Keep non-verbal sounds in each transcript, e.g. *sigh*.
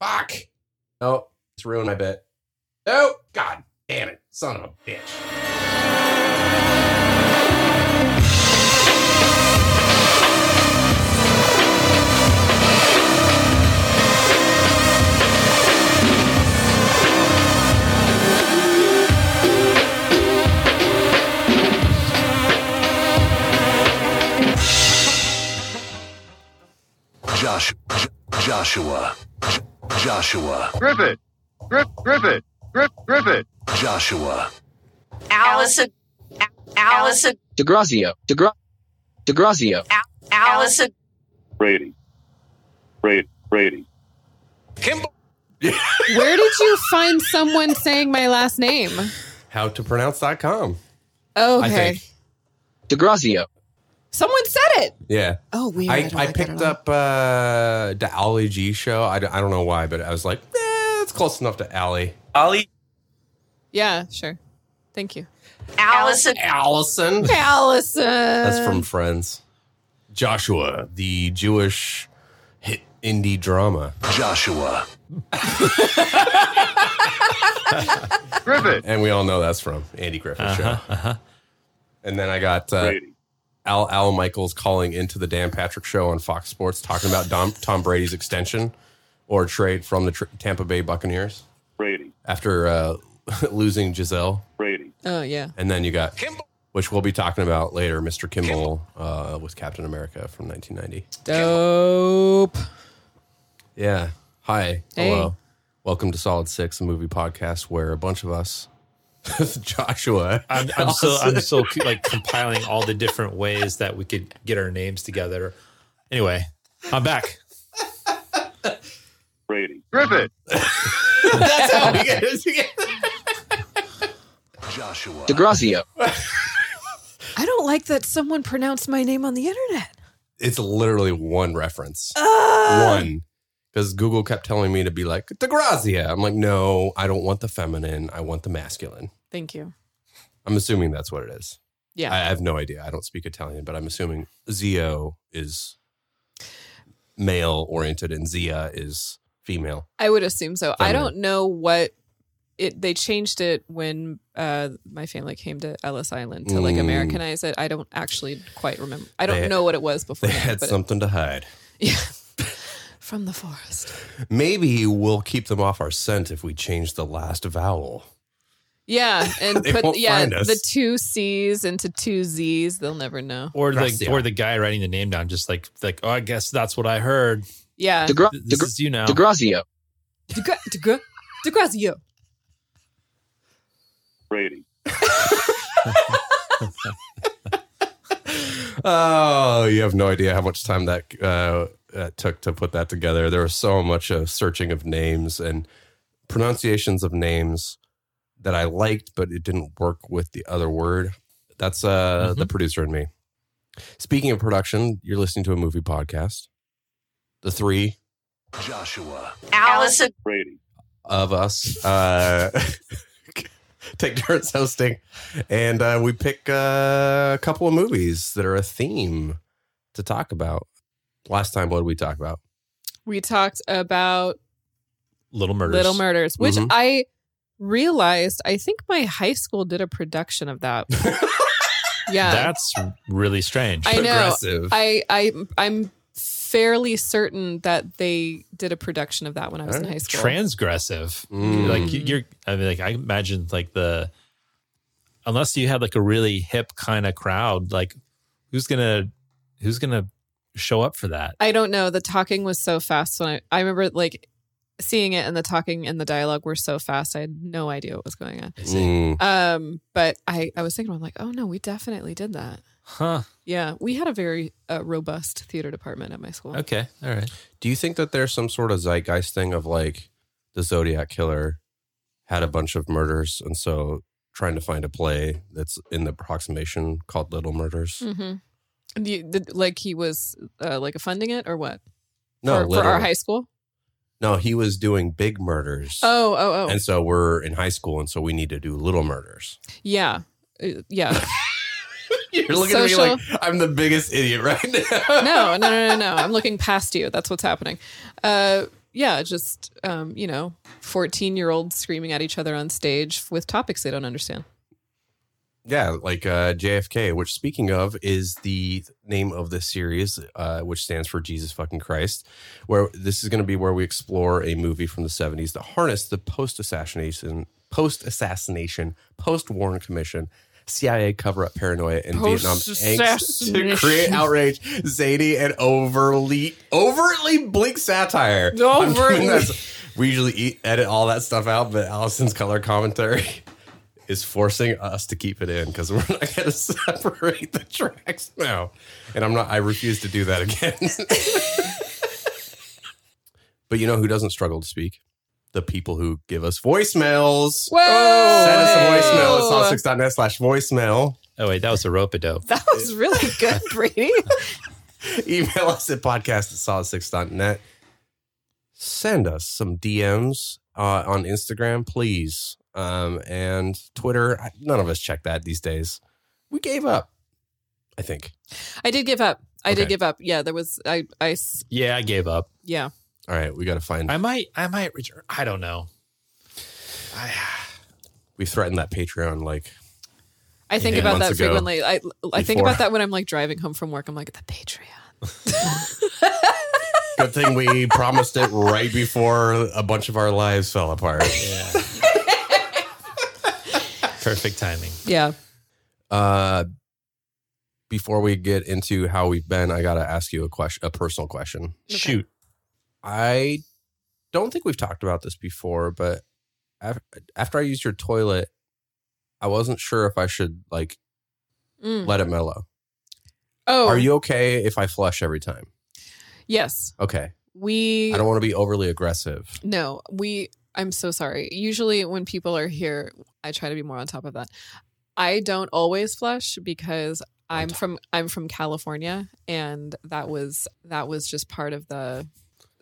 Fuck. Oh, it's ruined my bit. Oh, god damn it. Son of a bitch. Josh, J- Joshua, J- Joshua, Griffith, Griff, Griffith, Griff, Griffith. Joshua, Allison, Allison, DeGrazio, DeGra- DeGrazio, Allison, Brady, Brady, Brady. Kimball. Where did you find someone saying my last name? How to pronounce.com. Oh, I okay. think. DeGrazio, Someone said it. Yeah. Oh, weird. I, don't I like picked up uh, the Ali G show. I, don't- I don't know why, but I was like, eh, it's close enough to Ali. Ali. Yeah, sure. Thank you. Allison, Allison. Allison. That's from Friends. Joshua, the Jewish hit indie drama. Joshua, *laughs* Griffith, And we all know that's from Andy Griffith Show. And then I got uh, Brady. Al, Al Michaels calling into the Dan Patrick Show on Fox Sports talking about Dom, Tom Brady's extension or trade from the tr- Tampa Bay Buccaneers Brady, after uh, *laughs* losing Gisele. Brady. Oh, yeah. And then you got, which we'll be talking about later, Mr. Kimball uh, with Captain America from 1990. Dope. Yeah. Hi. Hey. Hello. Welcome to Solid Six, a movie podcast where a bunch of us, *laughs* Joshua, I'm, I'm *laughs* still I'm still like compiling all the different ways that we could get our names together. Anyway, I'm back. Brady. Griffith, *laughs* That's how we get it. Joshua, DeGrazio, I don't like that someone pronounced my name on the internet. It's literally one reference. One. Because Google kept telling me to be like, DeGrazia. I'm like, no, I don't want the feminine. I want the masculine. Thank you. I'm assuming that's what it is. Yeah. I have no idea. I don't speak Italian, but I'm assuming Zio is male oriented and Zia is female. I would assume so. I don't know what it. They changed it when uh, my family came to Ellis Island to like Mm. Americanize it. I don't actually quite remember. I don't They- know what it was before. They had but it- something to hide. *laughs* yeah, from the forest. Maybe we'll keep them off our scent if we change the last vowel. Yeah, and *laughs* They put won't yeah find us. the two C's into two Z's. They'll never know. Or the Gracia. or the guy writing the name down, just like like oh, I guess that's what I heard. Yeah, DeGra- This DeGra- is you now. DeGrazio, Degra- Degra- DeGrazio. Brady. *laughs* Oh, you have no idea how much time that uh, uh, took to put that together. There was so much uh, searching of names and pronunciations of names that I liked, but it didn't work with the other word. That's uh, the producer in me. Speaking of production, you're listening to a movie podcast. The three Joshua, Allison, Brady. of us uh, *laughs* take turns *laughs* hosting, and uh, we pick uh, a couple of movies that are a theme to talk about. Last time, what did we talk about? We talked about Little Murders. Little Murders, which Mhm. I realized. I think my high school did a production of that. *laughs* yeah, That's really strange. I know. Aggressive. I I I'm fairly certain that they did a production of that when I was in high school. Transgressive. Mm. Like you're I mean like I imagine like the unless you had like a really hip kind of crowd, like who's gonna who's gonna show up for that? I don't know. The talking was so fast when I I remember like seeing it and the talking and the dialogue were so fast. I had no idea what was going on. Mm. Um, but I I was thinking I'm like, oh no, we definitely did that. Huh. Yeah, we had a very uh, robust theater department at my school. Okay. All right. Do you think that there's some sort of zeitgeist thing of like the Zodiac killer had a bunch of murders, and so trying to find a play that's in the approximation called Little Murders? Mm-hmm. You, did, like he was uh, like funding it or what? No, for, for our high school. no, he was doing big murders. Oh, oh, oh, And so we're in high school, and so we need to do little murders. yeah, Uh, yeah. *laughs* *laughs* You're looking at me like I'm the biggest idiot right now. *laughs* no, no, no, no, no. *laughs* I'm looking past you. That's what's happening. Uh, yeah, just um, you know, fourteen year olds screaming at each other on stage with topics they don't understand. Yeah, like uh, JFK, which speaking of is the name of this series, uh, which stands for Jesus fucking Christ. Where this is going to be where we explore a movie from the '70s that harnessed the post assassination, post assassination, post Warren Commission, CIA cover up paranoia, and Vietnam angst to create outrage, zany, and overly overtly bleak satire. Overtly. We usually eat, edit all that stuff out, but Allison's color commentary *laughs* is forcing us to keep it in because we're not going *laughs* to separate the tracks now. And I'm not, I refuse to do that again. *laughs* but you know who doesn't struggle to speak? The people who give us voicemails. Whoa! Send us a voicemail at solid6.net slash voicemail. Oh wait, that was a rope a dope. *laughs* That was really good, *laughs* Brady. Email us at podcast at solid6.net. Send us some DMs uh, on Instagram, please. Um, and Twitter. None of us check that these days. We gave up, I think. I did give up. I Okay. did give up. Yeah, there was I. Yeah, I gave up. yeah. All right, we got to find. I might, I might return. I don't know. *sighs* we threatened that Patreon like I think about that ago, frequently. I I think before. about that when I'm like driving home from work. I'm like the Patreon. *laughs* *laughs* Good thing we promised it right before a bunch of our lives fell apart. Yeah. Perfect timing. Yeah. Uh, before we get into how we've been, I got to ask you a question, a personal question. Shoot. I don't think we've talked about this before, but after I used your toilet, I wasn't sure if I should like Mm. let it mellow. Oh, Are you okay if I flush every time? Yes. Okay. We I don't want to be overly aggressive. No, we. I'm so sorry. Usually, when people are here, I try to be more on top of that. I don't always flush because I'm from I'm from California, and that was that was just part of the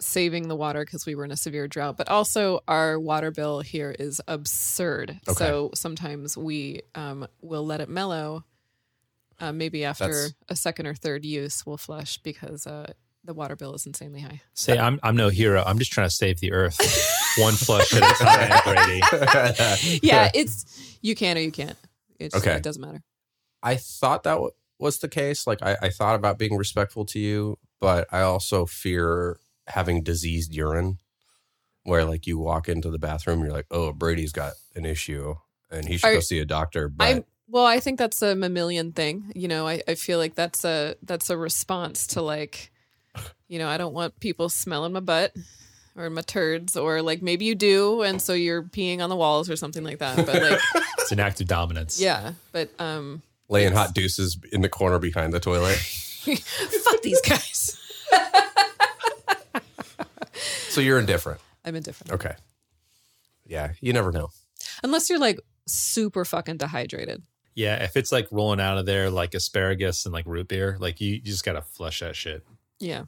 saving the water because we were in a severe drought. But also, our water bill here is absurd. Okay. So sometimes we um, will let it mellow. Uh, maybe after That's- a second or third use, we'll flush because uh, the water bill is insanely high. Say I'm, I'm no hero. I'm just trying to save the earth, *laughs* one flush at a time, Brady. *laughs* yeah, it's you can or you can't. It's, Okay. it doesn't matter. I thought that was the case. Like I, I thought about being respectful to you, but I also fear having diseased urine, where like you walk into the bathroom, you're like, oh, Brady's got an issue, and he should Are- go see a doctor. But I well, I think that's a mammalian thing. You know, I, I feel like that's a that's a response to like, you know, I don't want people smelling my butt or my turds or like maybe you do, and so you're peeing on the walls or something like that. But like, *laughs* It's an act of dominance. yeah, but um, laying hot deuces in the corner behind the toilet. *laughs* fuck these guys. *laughs* so you're indifferent. I'm indifferent Okay. Yeah, you never know. unless you're like super fucking dehydrated. Yeah, if it's like rolling out of there like asparagus and like root beer, like you, you just gotta flush that shit Yeah.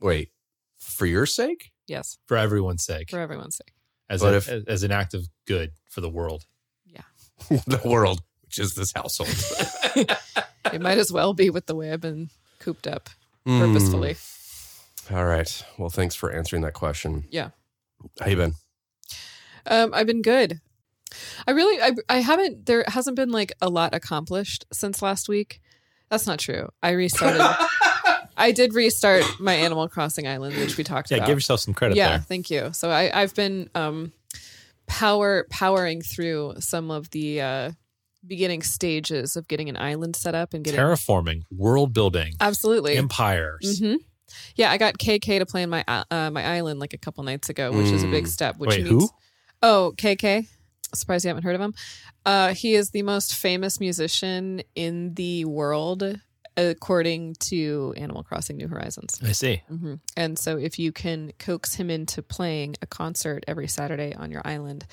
Wait, for your sake? Yes. for everyone's sake, For everyone's sake. as a, if- as, as an act of good for the world. Yeah. *laughs* the world, which is this household. *laughs* It might as well be with the way I've been cooped up Hmm. purposefully. All right. Well, thanks for answering that question. Yeah. How you been? Um, I've been good. I really, I, I haven't. There hasn't been like a lot accomplished since last week. That's not true. I restarted. *laughs* I did restart my Animal Crossing Island, which we talked Yeah, about. Yeah, give yourself some credit yeah, there. thank you. So I, I've been um, power powering through some of the uh, beginning stages of getting an island set up and getting Terraforming, world building, absolutely empires. hmm Yeah, I got KK to play in my uh, my island like a couple nights ago, which is a big Mm. step. Which Wait, means, who? Oh, KK. Surprised you haven't heard of him. Uh, he is the most famous musician in the world, according to Animal Crossing: New Horizons. I see. hmm And so, if you can coax him into playing a concert every Saturday on your island,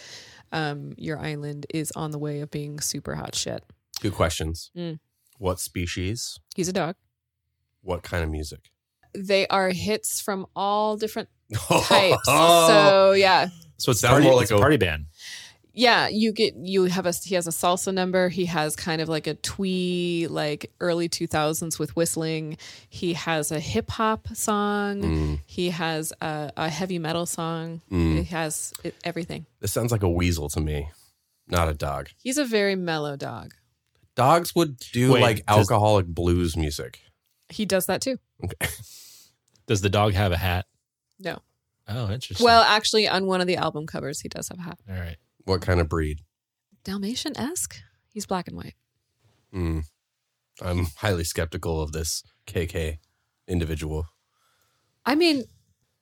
um, your island is on the way of being super hot shit. Two questions. Mm. What species? He's a dog. What kind of music? They are hits from all different *laughs* Oh. types. So yeah, So it's Sounds party, more like it's a a- party band. Yeah, you get you have a he has a salsa number. He has kind of like a twee like early 2000s with whistling. He has a hip hop song. Mm. He has a, a heavy metal song. He has it, everything. This sounds like a weasel to me, not a dog. He's a very mellow dog. Dogs would do Wait, like does- alcoholic blues music. He does that too. Okay. *laughs* Does the dog have a hat? No. Oh, interesting. Well, actually, on one of the album covers, he does have a hat. all right. What kind of breed? Dalmatian esque. He's black and white. Mm. I'm highly skeptical of this KK individual. I mean,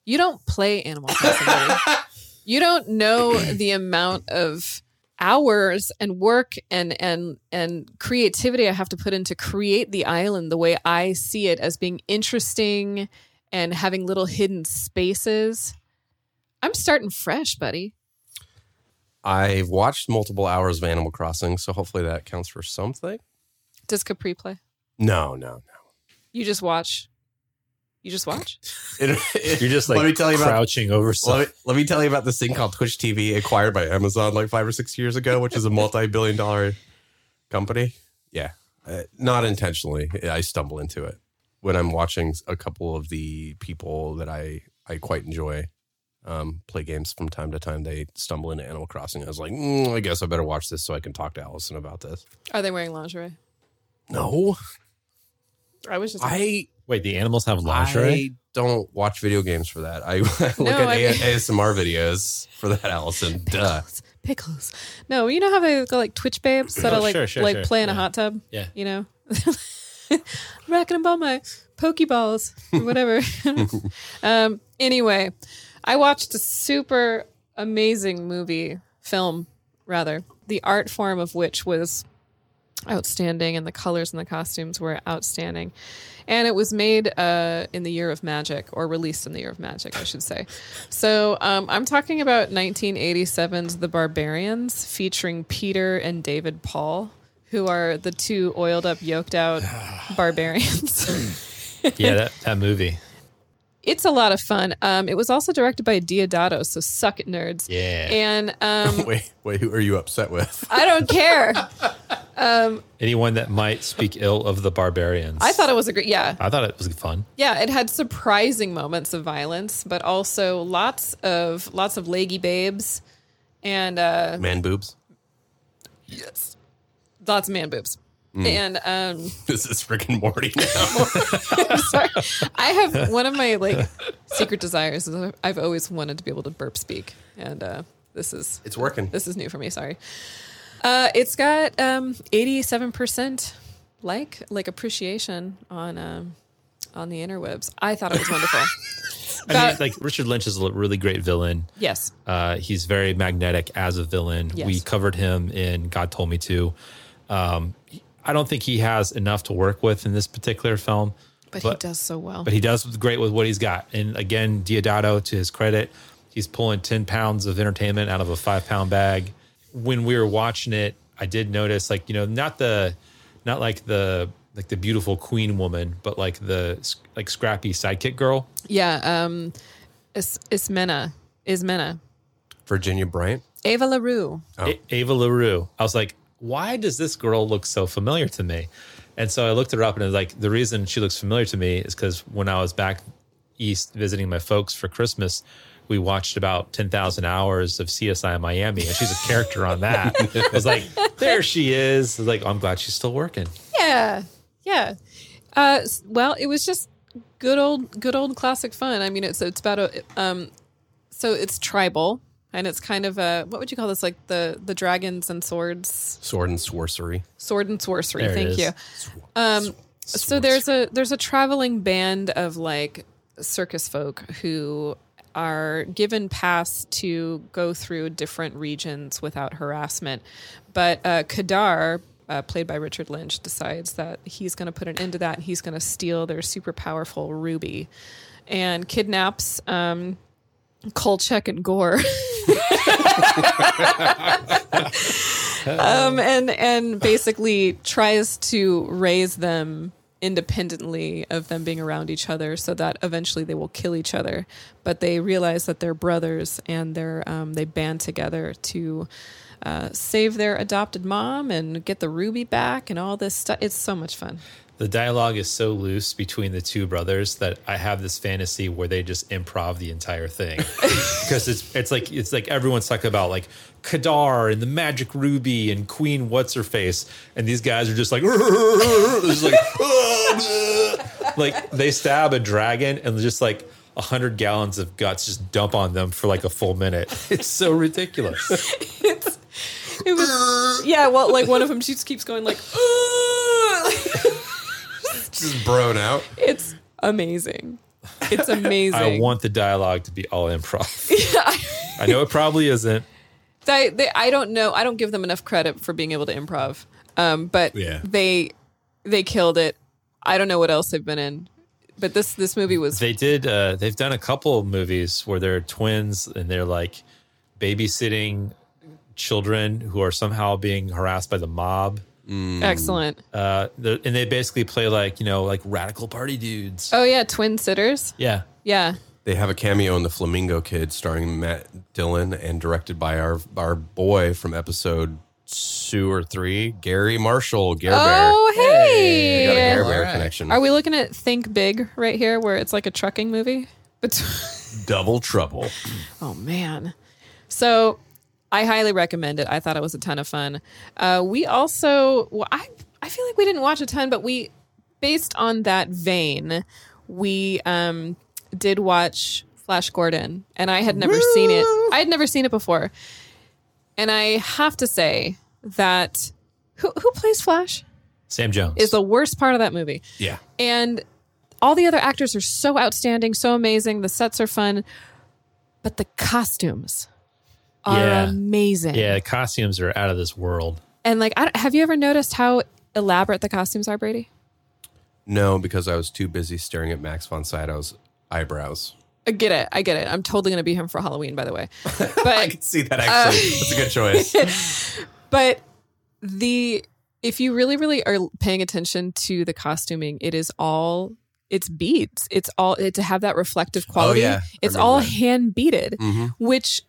you don't play Animal Crossing. *laughs* you don't know the amount of hours and work and and and creativity I have to put in to create the island the way I see it as being interesting and having little hidden spaces. I'm starting fresh, buddy. I've watched multiple hours of Animal Crossing, so hopefully that counts for something. Does Capri play? No, no, no. You just watch. You just watch? *laughs* It- it- You're just like let me tell you about crouching over let me, let me tell you about this thing called Twitch TV acquired by Amazon like five or six years ago, which is a multi-billion dollar company. Yeah, uh, not intentionally. I stumble into it when I'm watching a couple of the people that I I quite enjoy um, play games from time to time. They stumble into Animal Crossing. I was like, mm, I guess I better watch this so I can talk to Allison about this. Are they wearing lingerie? No, I was just I Wait, the animals have lingerie? I don't watch video games for that. I *laughs* look No, at I A- mean- ASMR videos for that, Allison. *laughs* Duh. pickles. No, you know how they go like Twitch babes that Oh, are like sure, sure, like sure. play in a hot tub. Yeah. You know, *laughs* racking up all my pokeballs or whatever. um. Anyway, I watched a super amazing movie film, rather the art form of which was outstanding and the colors and the costumes were outstanding. And it was made uh, in the year of magic or released in the year of magic i should say. So um, i'm talking about 1987's the barbarians featuring peter and david paul who are the two oiled up yoked out *sighs* barbarians. Yeah, that, that movie. It's a lot of fun um, it was also directed by Deodato so suck it nerds Yeah. and um, *laughs* Wait, wait, who are you upset with? i don't care *laughs* Anyone that might speak ill of the barbarians. i thought it was a great yeah I thought it was fun. Yeah, it had surprising moments of violence, but also lots of lots of leggy babes and uh Man boobs. yes. Lots of man boobs. And um *laughs* This is Rick and Morty now. *laughs* I'm sorry. I have one of my like secret desires is I've always wanted to be able to burp speak. And uh this is it's working. this is new for me, sorry. Uh it's got um 87% like like appreciation on um on the interwebs. I thought it was wonderful. *laughs* I mean, like Richard Lynch is a really great villain. yes. Uh, he's very magnetic as a villain. Yes. We covered him in God Told Me To. Um, I don't think he has enough to work with in this particular film, But, he does so well. but he does great with what he's got. And again, Deodato, to his credit, he's pulling 10 pounds of entertainment out of a five pound bag. When we were watching it, I did notice, like, you know, not the, not like the, like the beautiful queen woman, but like the like scrappy sidekick girl. Yeah, um Is Ismena. Ismena. Virginia Bryant. Ava LaRue. A- Ava LaRue. I was like, why does this girl look so familiar to me? And so I looked her up and it was like, the reason she looks familiar to me is because when I was back east visiting my folks for Christmas, we watched about 10,000 hours of CSI Miami and she's a character on that. *laughs* I was like, there she is. I was like, I'm glad she's still working. Yeah, yeah. Uh, well, it was just good old, good old classic fun. I mean, it's it's about a um, so it's tribal and it's kind of a what would you call this? Like the the dragons and swords, Sword and sorcery. sword and sorcery. There Thank you. Um, so there's a there's a traveling band of like circus folk who are given pass to go through different regions without harassment, but uh, Kadar. Uh, played by Richard Lynch, decides that he's going to put an end to that and he's going to steal their super powerful ruby and kidnaps um, Kutchek and Gore. *laughs* um, and and basically tries to raise them independently of them being around each other so that eventually they will kill each other but they realize that they're brothers and they're um, they band together to uh, save their adopted mom and get the ruby back and all this stuff it's so much fun The dialogue is so loose between the two brothers that I have this fantasy where they just improv the entire thing *laughs* because it's it's like it's like everyone's talking about like Kadar and the magic ruby and Queen what's her face and these guys are just like *laughs* just like *laughs* like they stab a dragon and just like a hundred gallons of guts just dump on them for like a full minute. It's so ridiculous. it's it was yeah well like one of them just keeps going like Just brown out. it's amazing it's *laughs* amazing I want the dialogue to be all improv. *laughs* Yeah. I know it probably isn't. they, they I don't know. I don't give them enough credit for being able to improv. Um, but Yeah. they they killed it. I don't know what else they've been in, but this this movie was They did. Uh, they've done a couple of movies where they're twins and they're like babysitting children who are somehow being harassed by the mob. Excellent. Uh, the- and they basically play like you know like radical party dudes. Oh yeah, twin sitters. Yeah, Yeah, They have a cameo in the Flamingo Kid, starring Matt Dillon and directed by our our boy from episode two or three, Garry Marshall, Gare Bear. Oh We got a hey, Gare Bear Alright. connection. are we looking at Think Big right here, where it's like a trucking movie? But *laughs* Double trouble. Oh man. So I highly recommend it. I thought it was a ton of fun. Uh, we also well, I I feel like we didn't watch a ton, but we based on that vein, we um did watch Flash Gordon and I had never seen it. I had never seen it before. And I have to say that who who plays Flash Sam Jones is the worst part of that movie. Yeah. And all the other actors are so outstanding, so amazing. The sets are fun, but the costumes are Yeah. amazing. yeah. The costumes are out of this world. And like, I have you ever noticed how elaborate the costumes are, Brady? No, because I was too busy staring at Max von Sydow's eyebrows. I get it. I get it. I'm totally going to be him for Halloween, by the way. *laughs* I can see that actually. That's a good choice. *laughs* but the if you really really are paying attention to the costuming, it is all it's beads. It's all it, to have that reflective quality. yeah. It's all that. hand beaded. Mhm. which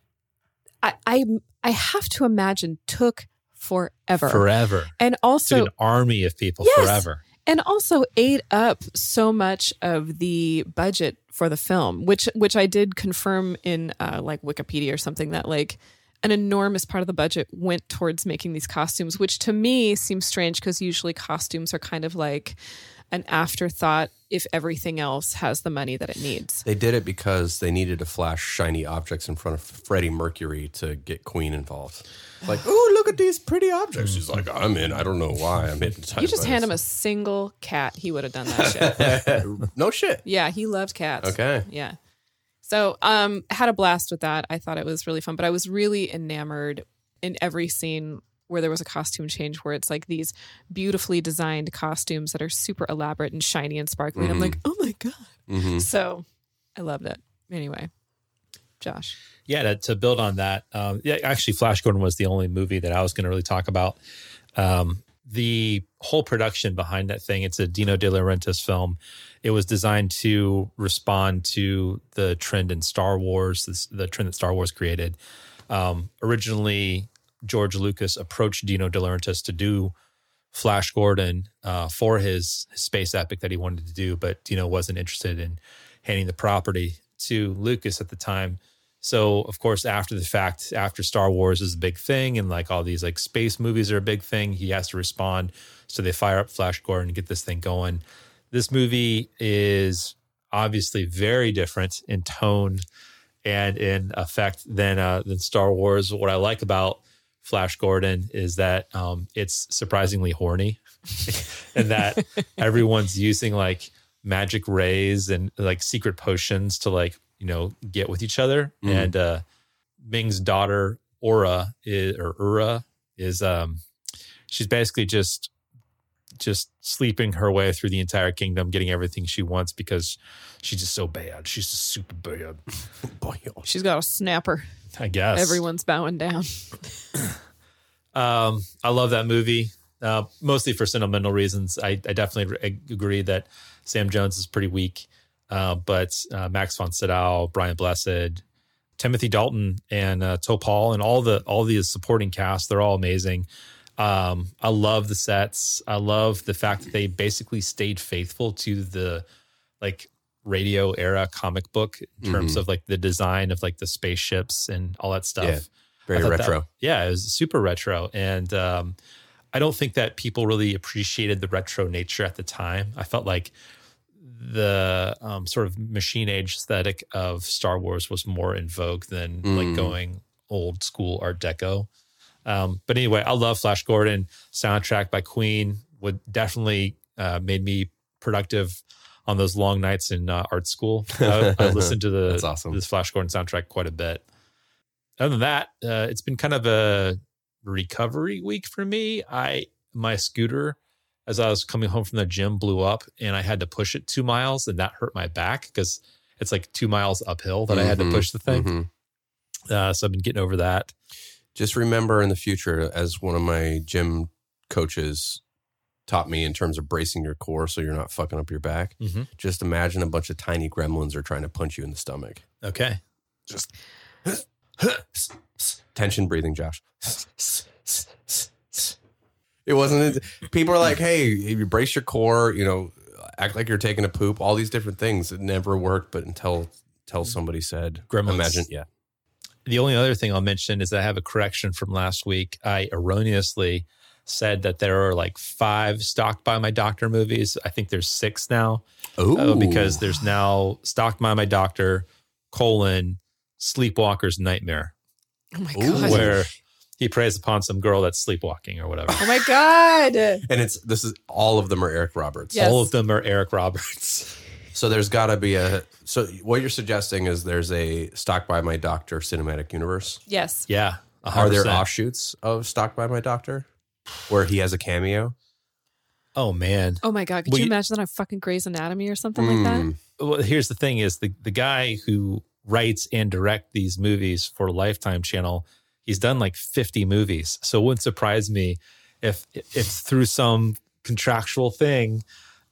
I, I I have to imagine took forever, Forever. and also an army of people Yes. forever. and also ate up so much of the budget for the film, which which I did confirm in uh, like Wikipedia or something that like an enormous part of the budget went towards making these costumes, which to me seems strange because usually costumes are kind of like an afterthought if everything else has the money that it needs. They did it because they needed to flash shiny objects in front of Freddie Mercury to get Queen involved. Like, *sighs* oh, look at these pretty objects. She's like, I'm in. I don't know why I'm hypnotized. You just hand him a single cat, he would have done that shit. *laughs* no shit. Yeah, he loved cats. Okay. Yeah. So um had a blast with that. I thought it was really fun, but I was really enamored in every scene where there was a costume change where it's like these beautifully designed costumes that are super elaborate and shiny and sparkly. And I'm like, oh my God. hmm So I loved it. Anyway, Josh. Yeah, to, to build on that, um, yeah, actually, Flash Gordon was the only movie that I was going to really talk about. Um, the whole production behind that thing, it's a Dino De Laurentiis film. It was designed to respond to the trend in Star Wars, this, the trend that Star Wars created. Um, originally, George Lucas approached Dino De Laurentiis to do Flash Gordon uh, for his, his space epic that he wanted to do, but Dino wasn't interested in handing the property to Lucas at the time. So, of course, after the fact, after Star Wars is a big thing and like all these like space movies are a big thing, he has to respond. So they fire up Flash Gordon and get this thing going. This movie is obviously very different in tone and in effect than uh, than Star Wars. What I like about Flash Gordon is that um, it's surprisingly horny, *laughs* and that *laughs* everyone's using like magic rays and like secret potions to like you know get with each other. Mhm. And uh, Ming's daughter Aura is, or Ura is um, she's basically just just sleeping her way through the entire kingdom, getting everything she wants because she's just so bad. She's just super bad. Boy, She's got a snapper. I guess Everyone's bowing down. *laughs* Um, I love that movie. uh, mostly for sentimental reasons. I, I definitely re- agree that Sam Jones is pretty weak, uh, but uh, Max von Sydow, Brian Blessed, Timothy Dalton, and uh, Topol, and all the all the supporting cast, they're all amazing. Um, I love the sets. I love the fact that they basically stayed faithful to the like radio era comic book in terms of like the design of like the spaceships and all that stuff. Yeah, very thought that- retro. yeah, it was super retro. And um, I don't think that people really appreciated the retro nature at the time. I felt like the um, sort of machine age aesthetic of Star Wars was more in vogue than like Mm. going old school Art Deco. Um, but anyway, I love Flash Gordon. Soundtrack by Queen would definitely uh, made me productive on those long nights in uh, art school. *laughs* I, I listened to the awesome. this Flash Gordon soundtrack quite a bit. Other than that, uh, it's been kind of a recovery week for me. I my scooter, as I was coming home from the gym, blew up, and I had to push it two miles, and that hurt my back because it's like two miles uphill that I had to Mhm, push the thing. mhm. Uh, so I've been getting over that. Just remember in the future, as one of my gym coaches taught me in terms of bracing your core so you're not fucking up your back. Mhm. Just imagine a bunch of tiny gremlins are trying to punch you in the stomach. Okay. Just tension breathing, Josh. It wasn't. People are like, "Hey, if you brace your core. You know, act like you're taking a poop." All these different things. It never worked, but until until somebody said, Gremlins. Imagine, yeah. The only other thing I'll mention is that I have a correction from last week. I erroneously said that there are like five stalked by my doctor movies. I think there's six now. Oh, uh, because there's now Stalked by My Doctor, colon, Sleepwalker's Nightmare, Oh my god. where he preys upon some girl that's sleepwalking or whatever. Oh my god. *laughs* and it's this is all of them are Eric Roberts. Yes. All of them are Eric Roberts. *laughs* So there's got to be a. So what you're suggesting is there's a Stalked by My Doctor cinematic universe. Yes. Yeah. Are there offshoots of Stalked by My Doctor where he has a cameo? Oh man. Oh my god. Could Well, you you- imagine that on fucking Grey's Anatomy or something like that? Mm. Well, here's the thing is the, the guy who writes and direct these movies for Lifetime Channel, he's done like 50 movies. So it wouldn't surprise me if if through some contractual thing,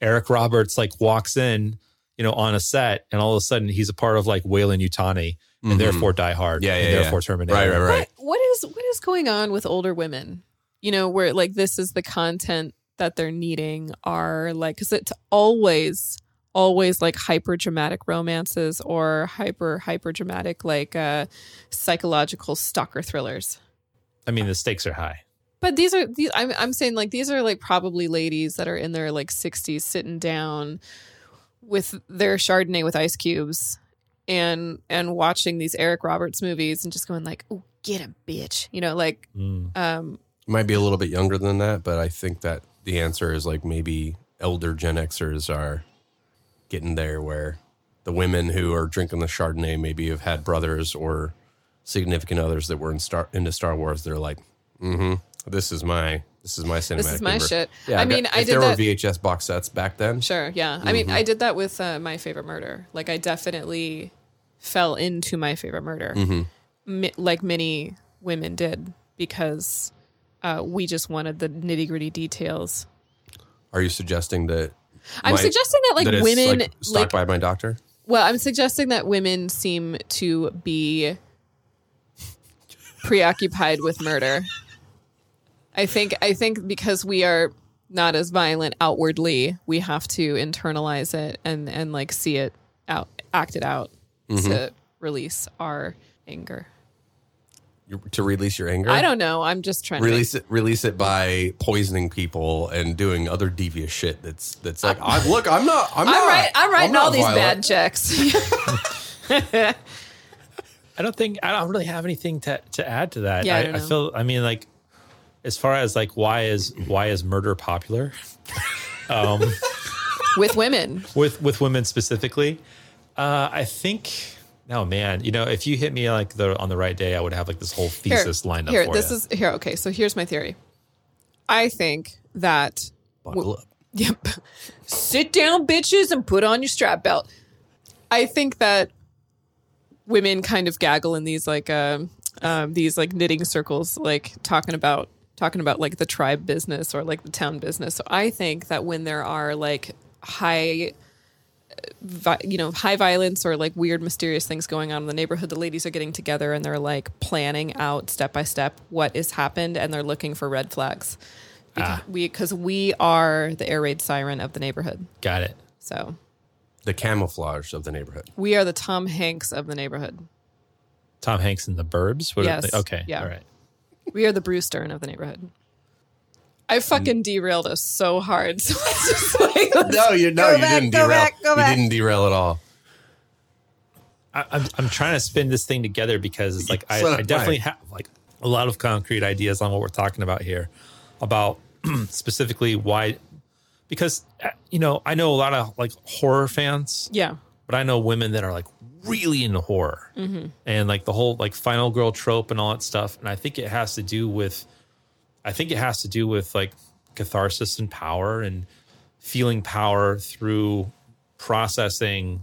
Eric Roberts like walks in, you know, on a set and all of a sudden he's a part of like Weyland-Yutani and Mhm. therefore Die Hard. Yeah, and yeah, yeah. therefore Terminator. Right, right, right. What, what is what is going on with older women? You know, where like this is the content that they're needing are like because it's always always like hyper dramatic romances or hyper hyper dramatic like uh psychological stalker thrillers. I mean, the stakes are high. But these are these I'm I'm saying like these are like probably ladies that are in their like 60s sitting down with their chardonnay with ice cubes and and watching these Eric Roberts movies and just going like, "Oh, get him, bitch." You know, like Mm. um Might be a little bit younger than that, but I think that the answer is like maybe elder Gen Xers are getting there where the women who are drinking the Chardonnay maybe have had brothers or significant others that were in Star into Star Wars. They're like, mm-hmm, this is my this is my cinematic. this is my universe." shit. Yeah, I mean, I did there that were VHS box sets back then. Sure, yeah. I mean, I did that with uh, my favorite murder. Like I definitely fell into my favorite murder. Mm-hmm. Mi- like many women did because uh, we just wanted the nitty gritty details. Are you suggesting that? I'm my- suggesting that like that women like, like, by my doctor. well, I'm suggesting that women seem to be preoccupied with murder. I think I think because we are not as violent outwardly, we have to internalize it and and like see it out, act it out Mm-hmm. to release our anger. You- to release your anger. I don't know. I'm just trying to release it release it by poisoning people and doing other devious shit that's that's like I, look i'm not i'm, to. not I'm right. I'm writing not all these violent. bad checks. *laughs* I don't think I don't really have anything to, to add to that. Yeah, I I, don't I feel I mean like as far as like why is why is murder popular? *laughs* um with women. with with women specifically. Uh I think no man, you know, if you hit me like the on the right day, I would have like this whole Here, thesis lined up here, this you. is here. Okay, so here's my theory. I think that Buckle up. Yep. *laughs* Sit down, bitches, and put on your strap belt. I think that women kind of gaggle in these like um um, these like knitting circles, like talking about talking about like the tribe business or like the town business. So I think that when there are like high you know, high violence or like weird, mysterious things going on in the neighborhood. The ladies are getting together and they're like planning out step by step what has happened, and they're looking for red flags. Because ah. we, because we are the air raid siren of the neighborhood. Got it. So The camouflage of the neighborhood. we are the Tom Hanks of the neighborhood. Tom Hanks in the Burbs. What are Yes. they- okay. Yeah. All right. We are the Bruce Dern of the neighborhood. I fucking derailed us so hard. *laughs* So it's just *laughs* like, No, you no, you back, didn't go derail. back, go you back. didn't derail at all. I, I'm I'm trying to spin this thing together because it's like I, I definitely have like a lot of concrete ideas on what we're talking about here, about *clears throat* specifically why. Because uh, you know, I know a lot of like horror fans, Yeah. but I know women that are like really into horror and like the whole like final girl trope and all that stuff. And I think it has to do with, I think it has to do with like catharsis and power and feeling power through processing,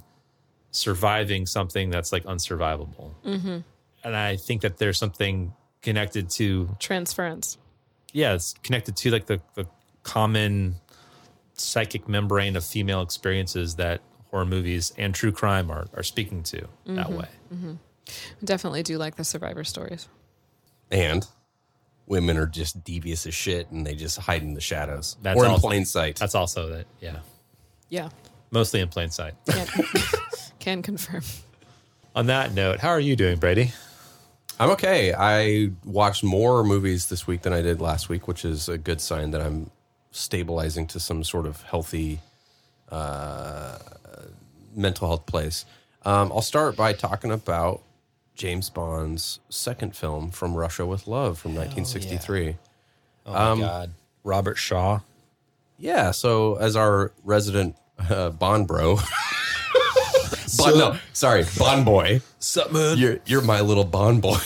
surviving something that's like unsurvivable. Mm-hmm. And I think that there's something connected to Transference. yeah, it's connected to like the, the common psychic membrane of female experiences that horror movies and true crime are, are speaking to that mm-hmm. way. Mm-hmm. Definitely do like the survivor stories. And women are just devious as shit, and they just hide in the shadows That's or in also- plain sight. That's also that, yeah, Yeah. mostly in plain sight. Can, *laughs* can confirm. On that note, how are you doing, Brady? I'm okay. I watched more movies this week than I did last week, which is a good sign that I'm stabilizing to some sort of healthy uh, mental health place. Um, I'll start by talking about James Bond's second film, From Russia with Love, from 1963. Oh my God, Robert Shaw. Yeah. So, as our resident uh, Bond bro, *laughs* *laughs* Bond, no, sorry, Bond boy. Sup, man? You're you're my little Bond boy, *laughs*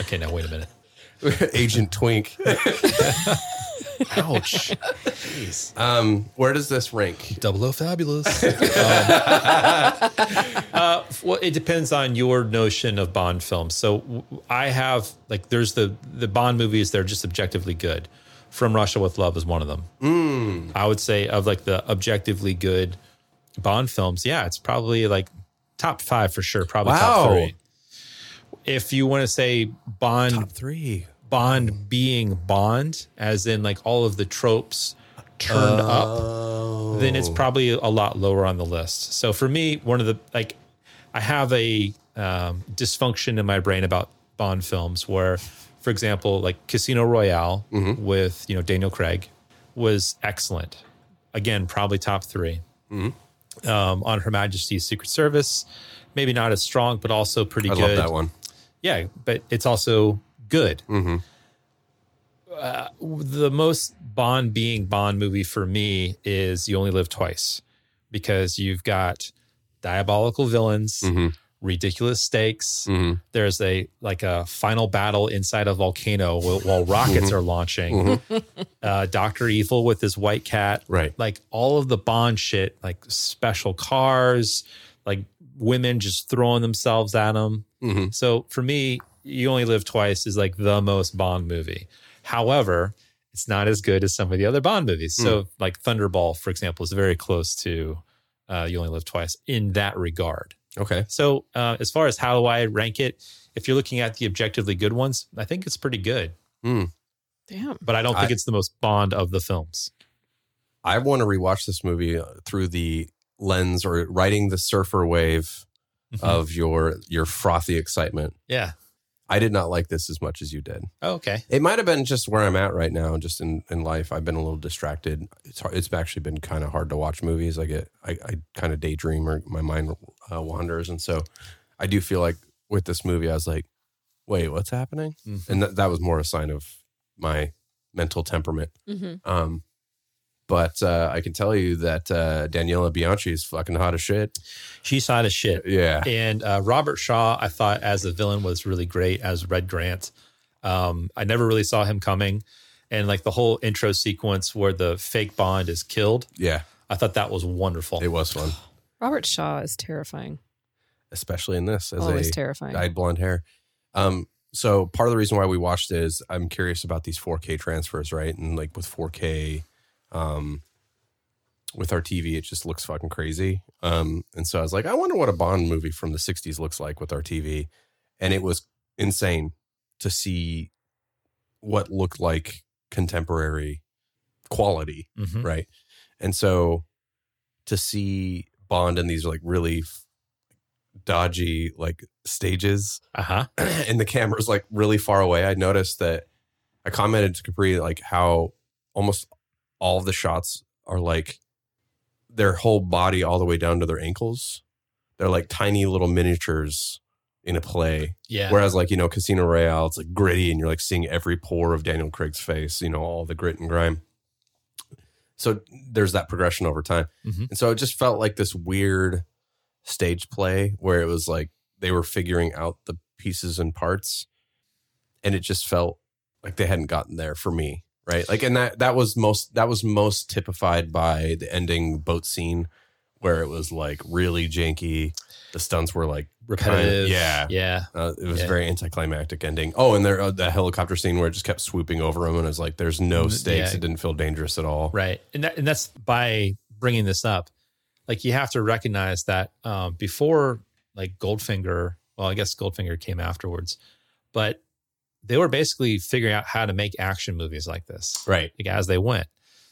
Okay, now wait a minute. Agent Twink. Ouch. Um, where does this rank? Double O fabulous. um, *laughs* uh, well, it depends on your notion of Bond films. So w- I have like there's the the Bond movies that are just objectively good. From Russia with Love is one of them. I would say of like the objectively good Bond films, yeah, it's probably like top five for sure. Probably Wow. top three. If you want to say Bond Top three. Bond being Bond, as in like all of the tropes turned up, then it's probably a lot lower on the list. So for me, one of the like, I have a um, dysfunction in my brain about Bond films where, for example, like Casino Royale with you know Daniel Craig was excellent. Again, probably top 3 Um, on Her Majesty's Secret Service, maybe not as strong, but also pretty I good. love that one. Yeah, but it's also good. Mm-hmm. Uh, the most Bond being Bond movie for me is You Only Live Twice because you've got diabolical villains, mm-hmm. ridiculous stakes. Mm-hmm. There's a like a final battle inside a volcano while, while rockets are launching. Uh, Doctor Evil with his white cat, Right. Like all of the Bond shit, like special cars, like women just throwing themselves at them. So for me, You Only Live Twice is like the most Bond movie. However, it's not as good as some of the other Bond movies. So like Thunderball, for example, is very close to uh, You Only Live Twice in that regard. Okay. So uh, as far as how do I rank it, if you're looking at the objectively good ones, I think it's pretty good. Damn. But I don't think I- it's the most Bond of the films. I want to rewatch this movie uh, through the lens or riding the surfer wave of your your frothy excitement. Yeah. I did not like this as much as you did. Oh, okay. It might have been just where I'm at right now, just in, in life. I've been a little distracted. It's hard, it's actually been kind of hard to watch movies. I get I, I kind of daydream or my mind uh, wanders, and so I do feel like with this movie, I was like, "Wait, what's happening?" And that that was more a sign of my mental temperament. Mm-hmm. Um, but uh, I can tell you that uh, Daniela Bianchi is fucking hot as shit. She's hot as shit. Yeah, And uh, Robert Shaw, I thought as the villain was really great as Red Grant. Um, I never really saw him coming. And like the whole intro sequence where the fake Bond is killed, yeah, I thought that was wonderful. it was fun, Robert Shaw is terrifying. especially in this as Always a terrifying. dyed blonde hair. Um, so part of the reason why we watched it is I'm curious about these 4K transfers, right? And like with 4K, um, with our TV, it just looks fucking crazy. Um, and so I was like, I wonder what a Bond movie from the 60s looks like with our TV. And it was insane to see what looked like contemporary quality, Mhm. right? And so to see Bond in these like really f- dodgy like stages Uh-huh. *clears throat* and the camera's like really far away. I noticed that I commented to Capri like how almost all of the shots are like their whole body all the way down to their ankles. They're like tiny little miniatures in a play. Yeah. Whereas like, you know, Casino Royale, it's like gritty and you're like seeing every pore of Daniel Craig's face, you know, all the grit and grime. So there's that progression over time. Mhm. And so it just felt like this weird stage play where it was like they were figuring out the pieces and parts and it just felt like they hadn't gotten there for me right like and that that was most that was most typified by the ending boat scene where it was like really janky the stunts were like Repetitive. yeah Yeah. uh, it was Yeah. a very anticlimactic ending oh and there uh, the helicopter scene where it just kept swooping over him and it was like there's no Mm, stakes yeah. it didn't feel dangerous at all Right. And that, and that's by bringing this up. Like you have to recognize that um, before like Goldfinger, well, I guess Goldfinger came afterwards, but they were basically figuring out how to make action movies like this. right like as they went.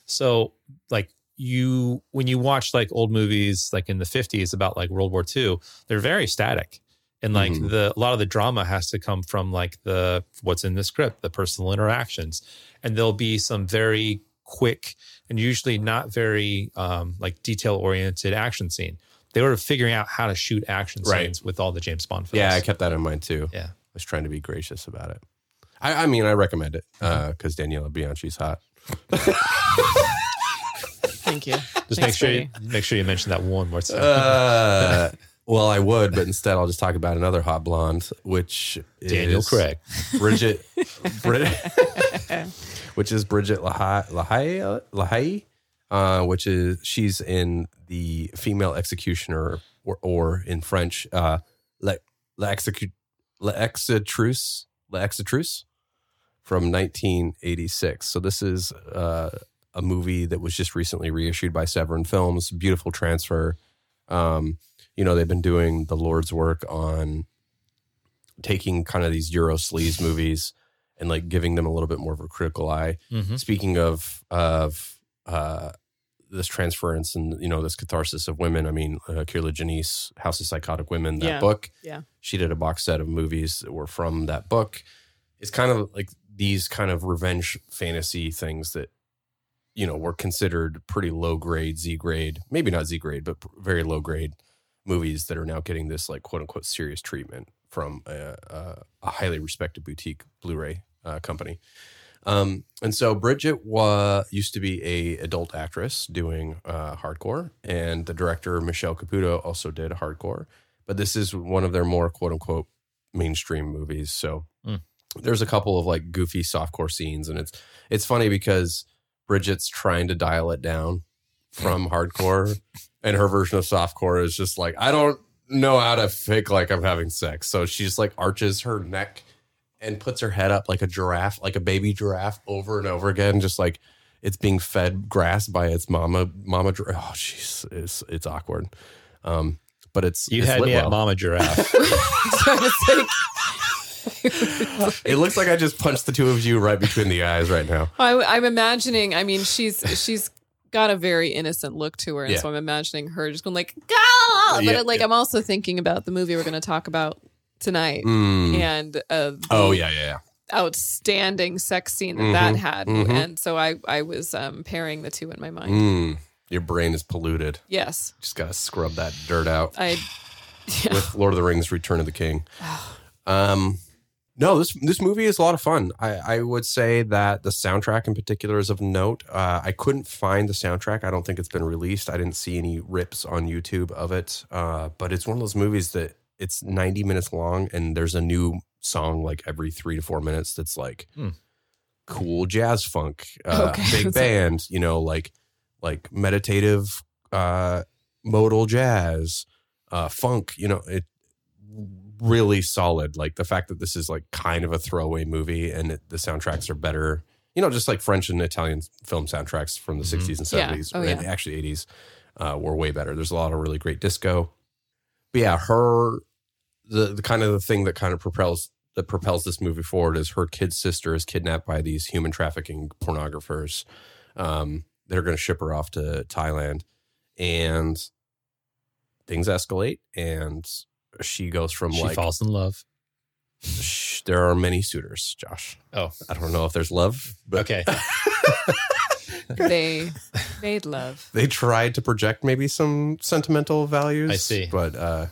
So like you when you watch like old movies like in the 50s about like World War II, they're very static. And like Mhm. the a lot of the drama has to come from like the what's in the script, the personal interactions. And there'll be some very quick and usually not very um like detail oriented action scene. They were figuring out how to shoot action Right. scenes with all the James Bond films. yeah i kept that in mind too Yeah. I was trying to be gracious about it. I, I mean, I recommend it because Daniela Bianchi's hot. Thank you. Just Thanks, make sure you, make sure you mention that one more time. Uh, well, I would, but instead, I'll just talk about another hot blonde, which Daniel is Craig. Bridget, *laughs* Bridget which is Bridget Lahaie, Lahaie, Lahaie uh, which is she's in the female executioner, or, or in French, uh, La, La, Execu, La Executrice, La Executrice from 1986. So this is uh, a movie that was just recently reissued by Severin Films. Beautiful transfer. Um, you know, they've been doing the Lord's work on taking kind of these Euro sleaze movies and like giving them a little bit more of a critical eye. Mhm. Speaking of of uh, this transference and you know this catharsis of women, I mean, uh, Kier-La Janisse, House of Psychotic Women, that Yeah. book. Yeah. she did a box set of movies that were from that book. It's kind of like these kind of revenge fantasy things that you know were considered pretty low grade, Z grade, maybe not Z grade, but very low grade movies that are now getting this like quote unquote serious treatment from a, a, a highly respected boutique Blu-ray uh, company. Um, and so Bridget wa, used to be a adult actress doing uh, hardcore, and the director Michel Caputo also did hardcore. But this is one of their more quote unquote mainstream movies. So Mm. There's a couple of like goofy softcore scenes, and it's it's funny because Bridget's trying to dial it down from hardcore, *laughs* and her version of softcore is just like I don't know how to fake like I'm having sex. So she just like arches her neck and puts her head up like a giraffe, like a baby giraffe, over and over again, just like it's being fed grass by its mama. Mama, gir- oh, jeez, it's it's awkward. Um, but it's You it's had lit me at well. Mama Giraffe. *laughs* So it's like- It looks like I just punched the two of you right between the eyes right now. I, I'm imagining. I mean, she's she's got a very innocent look to her, and Yeah. so I'm imagining her just going like, "Go!" But Yeah, like, yeah. I'm also thinking about the movie we're going to talk about tonight, Mm. and uh, the Oh yeah, yeah, yeah. outstanding sex scene that that Mhm, had, mhm. and so I I was um, pairing the two in my mind. Mm. Your brain is polluted. Yes, Just gotta scrub that dirt out. I. Yeah. with Lord of the Rings: Return of the King. *sighs* *sighs* Um, no, this this movie is a lot of fun. I, I would say that the soundtrack in particular is of note. Uh, I couldn't find the soundtrack. I don't think it's been released. I didn't see any rips on YouTube of it. Uh, but it's one of those movies that it's 90 minutes long and there's a new song like every three to four minutes that's like Hmm. cool jazz funk, uh, Okay. big *laughs* band, you know, like like meditative uh modal jazz, uh funk, you know, it really solid. Like the fact that this is like kind of a throwaway movie and it, the soundtracks are better. You know, just like French and Italian film soundtracks from the Mhm. 60s and Yeah. 70s, Oh, and yeah. actually 80s, uh, were way better. There's a lot of really great disco. But yeah, her the the kind of the thing that kind of propels that propels this movie forward is her kid sister is kidnapped by these human trafficking pornographers. Um, they're going to ship her off to Thailand, and things escalate, and she goes from She like falls in love. sh- there are many suitors. Josh, Oh, I don't know if there's love, but okay. *laughs* they made love. they tried to project maybe some sentimental values. I see. but uh,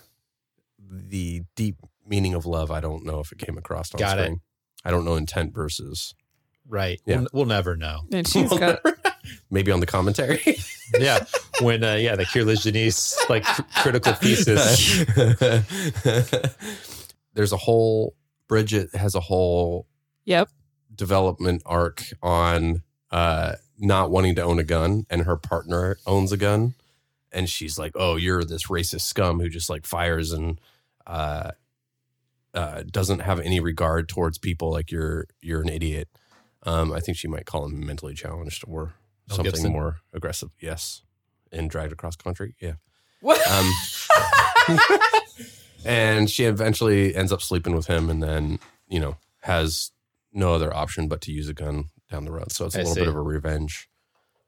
the deep meaning of love, I don't know if it came across on Got it. screen. I don't know intent versus Right. Yeah. We'll, we'll never know. And she's got *laughs* maybe on the commentary. *laughs* Yeah. When, uh, yeah, the Kier-La Janisse, like cr- critical thesis. *laughs* There's a whole Bridget has a whole Yep. development arc on uh not wanting to own a gun and her partner owns a gun and she's like oh you're this racist scum who just like fires and uh uh doesn't have any regard towards people like you're you're an idiot um i think she might call him mentally challenged or Mel something Gibson? more aggressive yes and dragged across country yeah What? um, *laughs* and she eventually ends up sleeping with him and then you know has no other option but to use a gun down the road so it's a I little see. bit of a revenge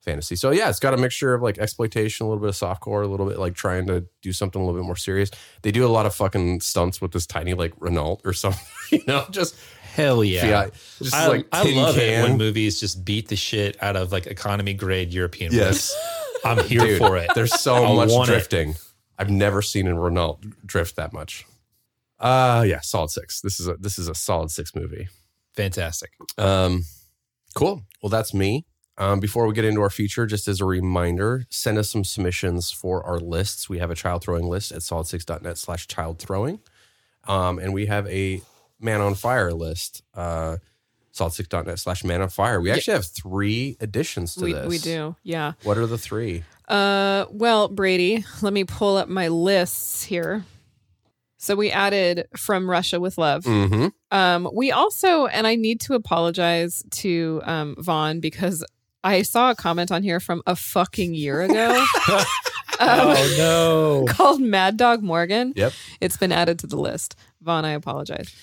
fantasy so yeah it's got a mixture of like exploitation a little bit of softcore a little bit like trying to do something a little bit more serious they do a lot of fucking stunts with this tiny like renault or something *laughs* you know just Hell yeah. yeah, just I, like I love it when movies just beat the shit out of like economy grade European yes movies. I'm here Dude, for it. There's so much want it. drifting. I've never seen a Renault drift that much. Uh yeah, solid six. This is a this is a solid six movie. Fantastic. Um cool. Well, that's me. Um, before we get into our feature, just as a reminder, send us some submissions for our lists. We have a child throwing list at solid6.net slash child throwing. Um, and we have a man on fire list, uh, solid6.net slash man on fire. We actually have three additions to we, this. we do. Yeah. What are the three? Uh, well, Brady, let me pull up my lists here. So we added from Russia with love. Mm-hmm. Um, we also, and I need to apologize to um, Vaughn because I saw a comment on here from a fucking year ago. *laughs* *laughs* um, oh no. *laughs* called Mad Dog Morgan. Yep. It's been added to the list. Vaughn, I apologize.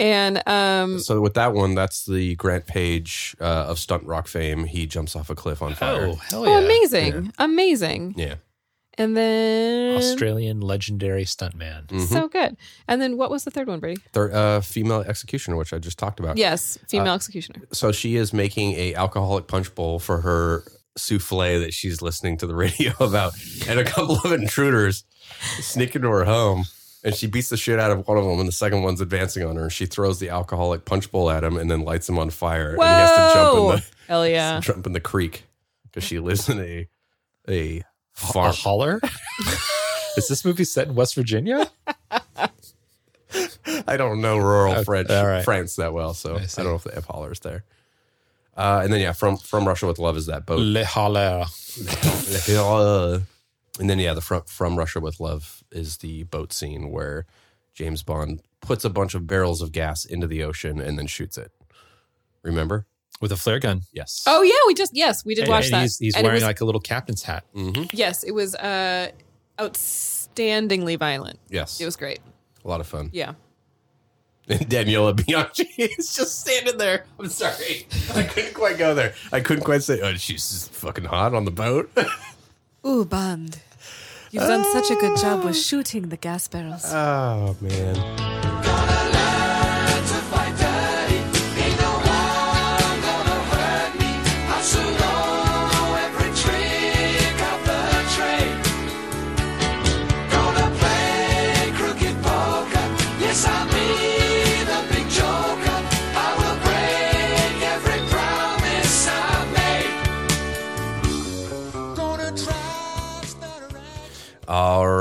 And um, So with that one, that's the Grant Page uh, of stunt rock fame. He jumps off a cliff on fire. Oh, hell oh, yeah. amazing, amazing. Yeah. And then Australian legendary stuntman. Mhm. so good. And then what was the third one, Brady? Third, uh, female executioner, which I just talked about. Yes, female executioner. So she is making a alcoholic punch bowl for her souffle that she's listening to the radio *laughs* about, and a couple of intruders sneak into her home. And she beats the shit out of one of them, and the second one's advancing on her. And she throws the alcoholic punch bowl at him, and then lights him on fire. Whoa! And he has to jump in the *laughs* *laughs* Hell yeah. jump in the creek because she lives in a a A holler? *laughs* Is this movie set in West Virginia? I don't know rural Okay, French all right. France that well, so I I, don't know if they have hollers there. Uh, and then yeah, from from Russia with Love is that boat. Le holler. Le holler. And then yeah, the from from Russia with Love is the boat scene where James Bond puts a bunch of barrels of gas into the ocean and then shoots it. Remember? With a flare gun. Yes. Oh yeah, we just yes, we did And- watch and that. He's, he's And wearing was- like a little captain's hat. hmm yes, it was uh outstandingly violent. Yes. It was great. a lot of fun. Yeah. *laughs* And Daniela Bianchi *laughs* is just standing there. I'm sorry. *laughs* I couldn't quite go there. I couldn't quite say, oh, she's just fucking hot on the boat. Ooh, Bond. You've done such a good job with shooting the gas barrels. oh, man.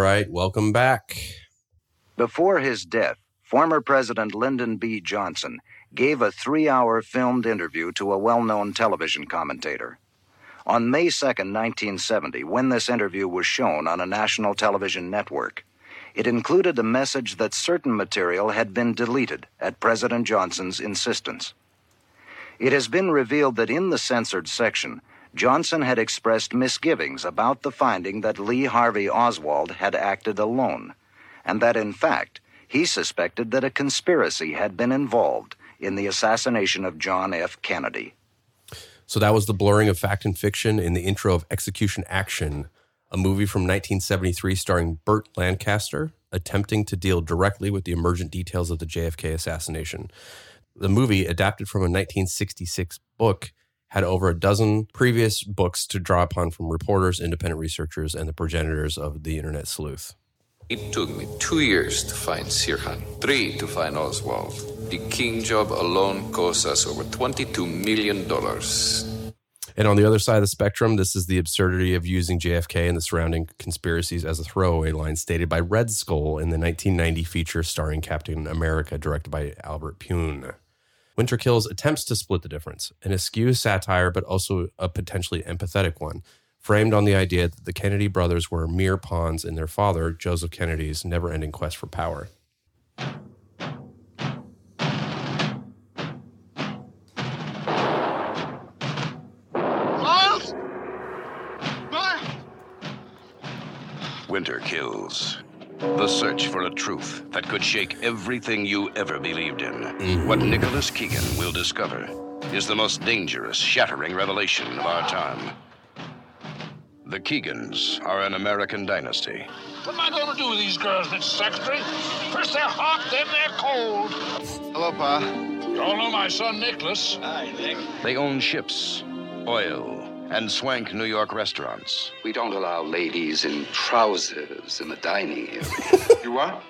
Right. Welcome back. Before his death, former President Lyndon B. Johnson gave a three hour filmed interview to a well known television commentator. On May 2, 1970, when this interview was shown on a national television network, It included a message that certain material had been deleted at President Johnson's insistence. It has been revealed that in the censored section, Johnson had expressed misgivings about the finding that Lee Harvey Oswald had acted alone, and that in fact, he suspected that a conspiracy had been involved in the assassination of John F. Kennedy. So that was the blurring of fact and fiction in the intro of Executive Action, a movie from 1973 starring Burt Lancaster, attempting to deal directly with the emergent details of the JFK assassination. The movie, adapted from a 1966 book, had over a dozen previous books to draw upon from reporters, independent researchers, and the progenitors of the internet sleuth. It took me two years to find Sirhan, three to find Oswald. The King job alone cost us over $22 million. And on the other side of the spectrum, this is the absurdity of using JFK and the surrounding conspiracies as a throwaway line stated by Red Skull in the 1990 feature starring Captain America, directed by Albert Pyun. Winter Kills attempts to split the difference, an askew satire, but also a potentially empathetic one, framed on the idea that the Kennedy brothers were mere pawns in their father, Joseph Kennedy's never ending quest for power. Miles! Miles! Winter Kills. The search for a truth that could shake everything you ever believed in. What Nicholas Keegan will discover is the most dangerous, shattering revelation of our time. The Keegans are an American dynasty. What am I going to do with these girls, Mr. Secretary? First they're hot, then they're cold. Hello, Pa. You all know my son, Nicholas. Hi, Nick. They own ships, oil, and swank New York restaurants. We don't allow ladies in trousers in the dining area. *laughs* You what?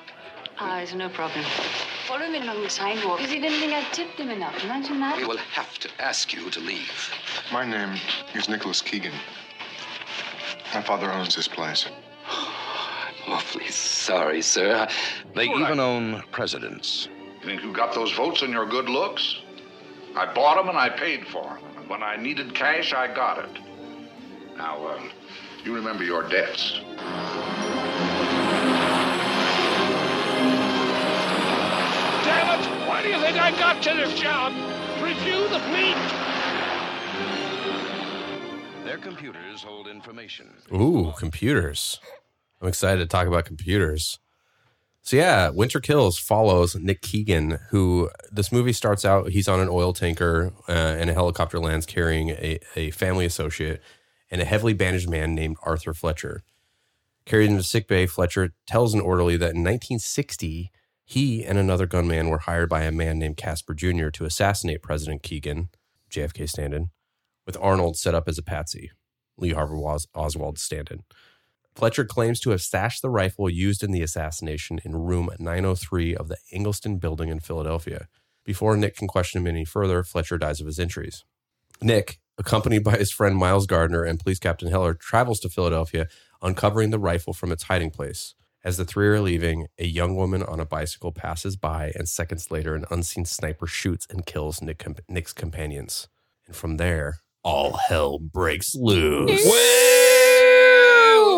Ah, it's no problem. Follow him in along the sidewalk. Because he didn't think I tipped him enough. Imagine that. we will have to ask you to leave. My name is Nicholas Keegan. My father owns this place. *sighs* I'm awfully sorry, sir. They even own presidents. You think you got those votes on your good looks? I bought them and I paid for them. And when I needed cash, I got it. Now, uh, you remember your debts. Damn it! Why do you think I got to this job? Review the fleet. Their computers hold information. Ooh, computers. I'm excited to talk about computers. So yeah, Winter Kills follows Nick Keegan, who this movie starts out. He's on an oil tanker, uh, and a helicopter lands carrying a, a family associate and a heavily bandaged man named Arthur Fletcher. Carried into sickbay, Fletcher tells an orderly that in 1960 he and another gunman were hired by a man named Casper Jr. to assassinate President Keegan, JFK stand-in, with Arnold set up as a patsy, Lee Harvey Os- Oswald stand-in. Fletcher claims to have stashed the rifle used in the assassination in room 903 of the Ingleston building in Philadelphia. Before Nick can question him any further, Fletcher dies of his injuries. Nick, accompanied by his friend Miles Gardner and police captain Heller, travels to Philadelphia, uncovering the rifle from its hiding place. As the three are leaving, a young woman on a bicycle passes by, and seconds later, an unseen sniper shoots and kills Nick, Nick's companions. And from there, all hell breaks loose.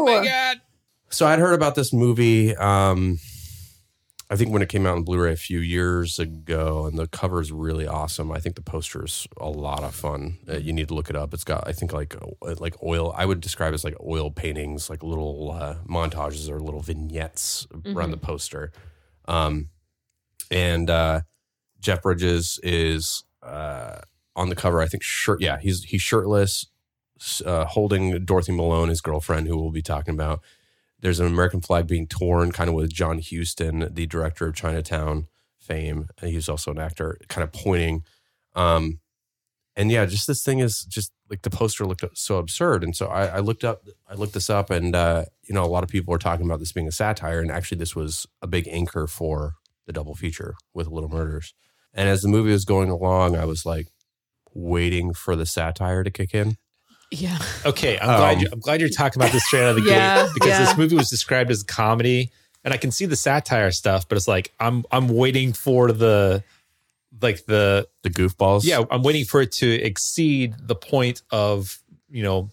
Oh my god! So I'd heard about this movie. Um, I think when it came out on Blu-ray a few years ago, and the cover is really awesome. I think the poster is a lot of fun. Uh, you need to look it up. It's got, I think, like uh, like oil. I would describe it as like oil paintings, like little uh, montages or little vignettes around Mhm. the poster. Um, and uh, Jeff Bridges is uh, on the cover. I think shirt. Yeah, he's he's shirtless, s- uh, holding Dorothy Malone, his girlfriend, who we'll be talking about. There's an American flag being torn, kind of with John Huston, the director of Chinatown fame. He's also an actor, kind of pointing. Um, and yeah, just this thing is just like the poster looked so absurd. And so I, I looked up, I looked this up, and uh, you know, a lot of people are talking about this being a satire, and actually, this was a big anchor for the double feature with Little Murders. And as the movie was going along, I was like waiting for the satire to kick in. Yeah. Okay, I'm glad Um, you, I'm glad you're talking about this straight out of the Yeah, gate because yeah. this movie was described as a comedy, and I can see the satire stuff, but it's like I'm I'm waiting for the like the the goofballs. Yeah, I'm waiting for it to exceed the point of you know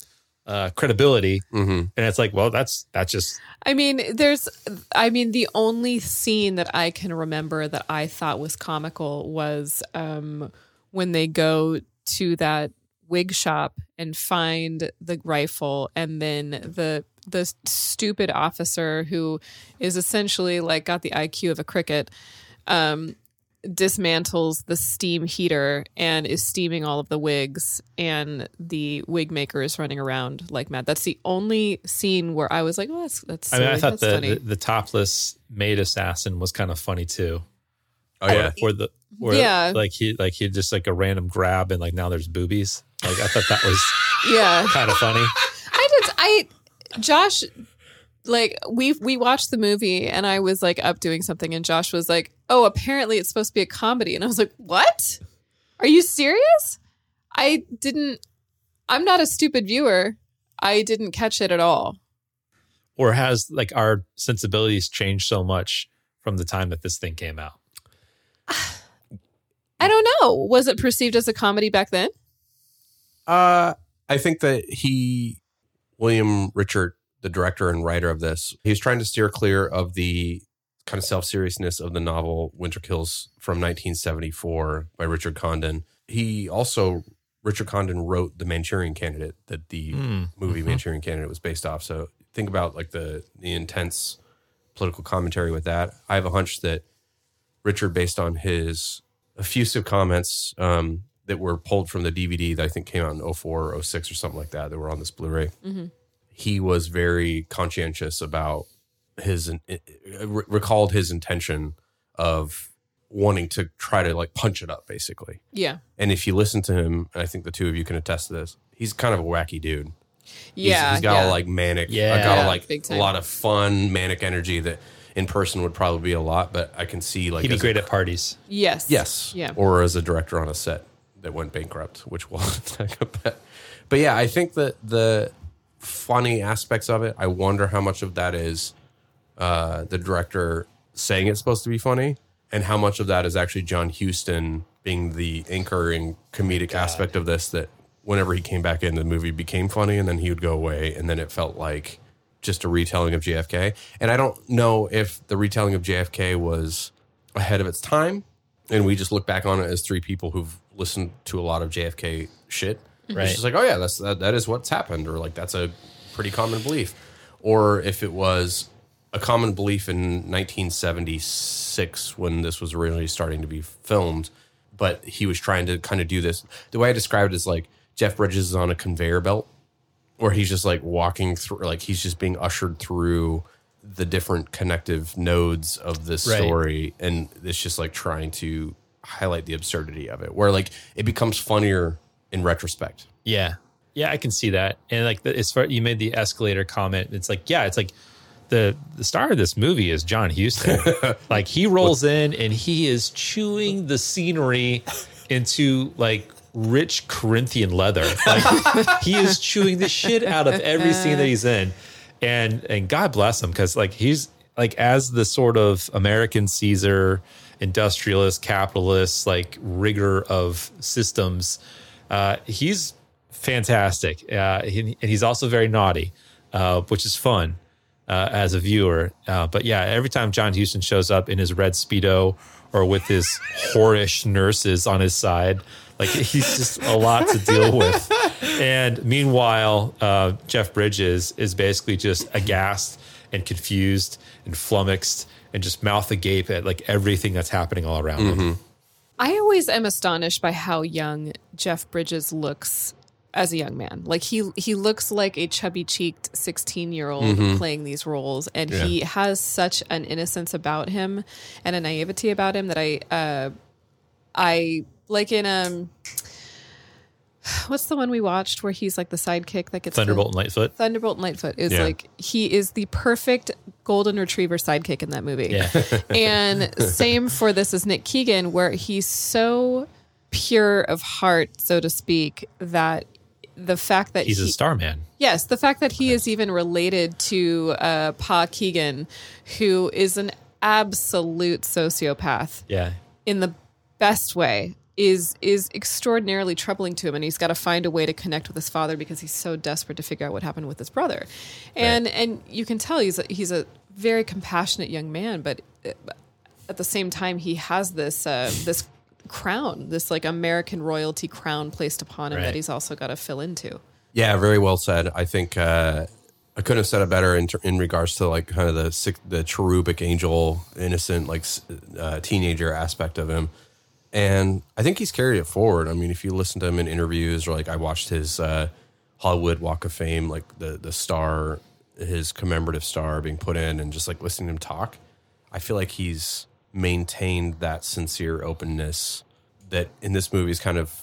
uh, credibility. Mm-hmm. And it's like, well, that's that's just I mean, there's, I mean, the only scene that I can remember that I thought was comical was um, when they go to that wig shop and find the rifle, and then the the stupid officer who is essentially like got the IQ of a cricket. Um, dismantles the steam heater and is steaming all of the wigs and the wig maker is running around like mad that's the only scene where i was like oh that's that's I mean, I thought That's the, funny. the the topless maid assassin was kind of funny too. Oh yeah. Or the where Yeah. like he like he just like a random grab and like now there's boobies. Like I thought that was yeah kind of funny. I did. I Josh, like we we watched the movie, and I was like up doing something, and Josh was like, "Oh, apparently it's supposed to be a comedy," and I was like, "What? Are you serious?" I didn't. I'm not a stupid viewer. I didn't catch it at all. Or has like our sensibilities changed so much from the time that this thing came out? *sighs* I don't know. Was it perceived as a comedy back then? Uh, I think that he, William Richert, the director and writer of this, he was trying to steer clear of the kind of self seriousness of the novel Winter Kills from 1974 by Richard Condon. He also, Richard Condon wrote The Manchurian Candidate that the Hmm. movie Mhm. Manchurian Candidate was based off. So think about like the the intense political commentary with that. I have a hunch that Richert, based on his effusive comments um, that were pulled from the DVD that I think came out in 04 or 06 or something like that, that were on this Blu-ray, Mhm. he was very conscientious about his uh, re- recalled his intention of wanting to try to like punch it up basically Yeah. and if you listen to him and i think the two of you can attest to this he's kind of a wacky dude He's- Yeah, he's got yeah. a like manic Yeah. yeah got Yeah, a like a lot of fun manic energy that in person would probably be a lot but i can see like He'd be as a- great at parties. Yes. Yes. Yeah. Or as a director on a set that went bankrupt, which we'll *laughs* talk about. But yeah, I think that the funny aspects of it, I wonder how much of that is uh, the director saying it's supposed to be funny and how much of that is actually John Huston being the anchoring comedic aspect of this that whenever he came back in the movie became funny and then he would go away and then it felt like just a retelling of JFK. And I don't know if the retelling of JFK was ahead of its time and we just look back on it as three people who've listened to a lot of JFK shit. Right. It's just like, oh yeah, that's that, that is what's happened, or like that's a pretty common belief, or if it was a common belief in 1976 when this was originally starting to be filmed, but he was trying to kind of do this. The way I described it is like Jeff Bridges is on a conveyor belt, where he's just like walking through, like he's just being ushered through the different connective nodes of this Right. story, and it's just like trying to highlight the absurdity of it, where like it becomes funnier in retrospect. Yeah. Yeah, I can see that. And like the, as far you made the escalator comment, it's like, yeah, it's like the the star of this movie is John Huston. *laughs* like he rolls in and he is chewing the scenery into like rich Corinthian leather. Like *laughs* he is chewing the shit out of every scene that he's in. And and God bless him because like he's like as the sort of American Caesar, industrialist, capitalist, like rigor of systems, uh, he's fantastic. Uh, he, and he's also very naughty, uh, which is fun uh, as a viewer. Uh, but yeah, every time John Huston shows up in his red speedo or with his whorish nurses on his side, like he's just a lot to deal with. And meanwhile, uh, Jeff Bridges is basically just aghast and confused and flummoxed and just mouth agape at like everything that's happening all around him. I always am astonished by how young Jeff Bridges looks as a young man. Like he he looks like a chubby cheeked 16 year old Mhm. playing these roles, and Yeah. he has such an innocence about him and a naivety about him that I uh I like in um what's the one we watched where he's like the sidekick that gets the- Thunderbolt and Lightfoot. Thunderbolt and Lightfoot is Yeah. like he is the perfect golden retriever sidekick in that movie. Yeah. *laughs* *laughs* and same for this as Nick Keegan, where he's so pure of heart, so to speak, that the fact that He's he, a star man. Yes, the fact that he is even related to uh, Pa Keegan, who is an absolute sociopath Yeah. in the best way. Is is extraordinarily troubling to him and he's got to find a way to connect with his father because he's so desperate to figure out what happened with his brother and and you can tell he's a, he's a very compassionate young man but at the same time he has this uh, this crown this like american royalty crown placed upon him Right. that he's also got to fill into Yeah, very well said. I think uh, I couldn't have said it better in, in regards to like kind of the the cherubic angel, innocent like uh, teenager aspect of him, and I think he's carried it forward. I mean, if you listen to him in interviews or like I watched his uh, Hollywood Walk of Fame, like the the star, his commemorative star being put in, and just like listening to him talk, I feel like he's maintained that sincere openness that in this movie is kind of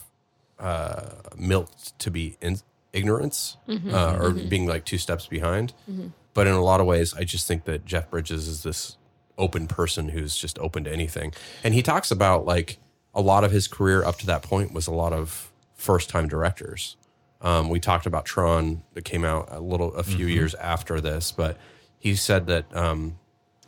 uh, milked to be in ignorance Mhm. uh, or Mhm. being like two steps behind. Mhm. But in a lot of ways, I just think that Jeff Bridges is this open person who's just open to anything. And he talks about like a lot of his career up to that point was a lot of first time directors. Um, we talked about Tron that came out a little, a few Mhm. years after this, but he said that um,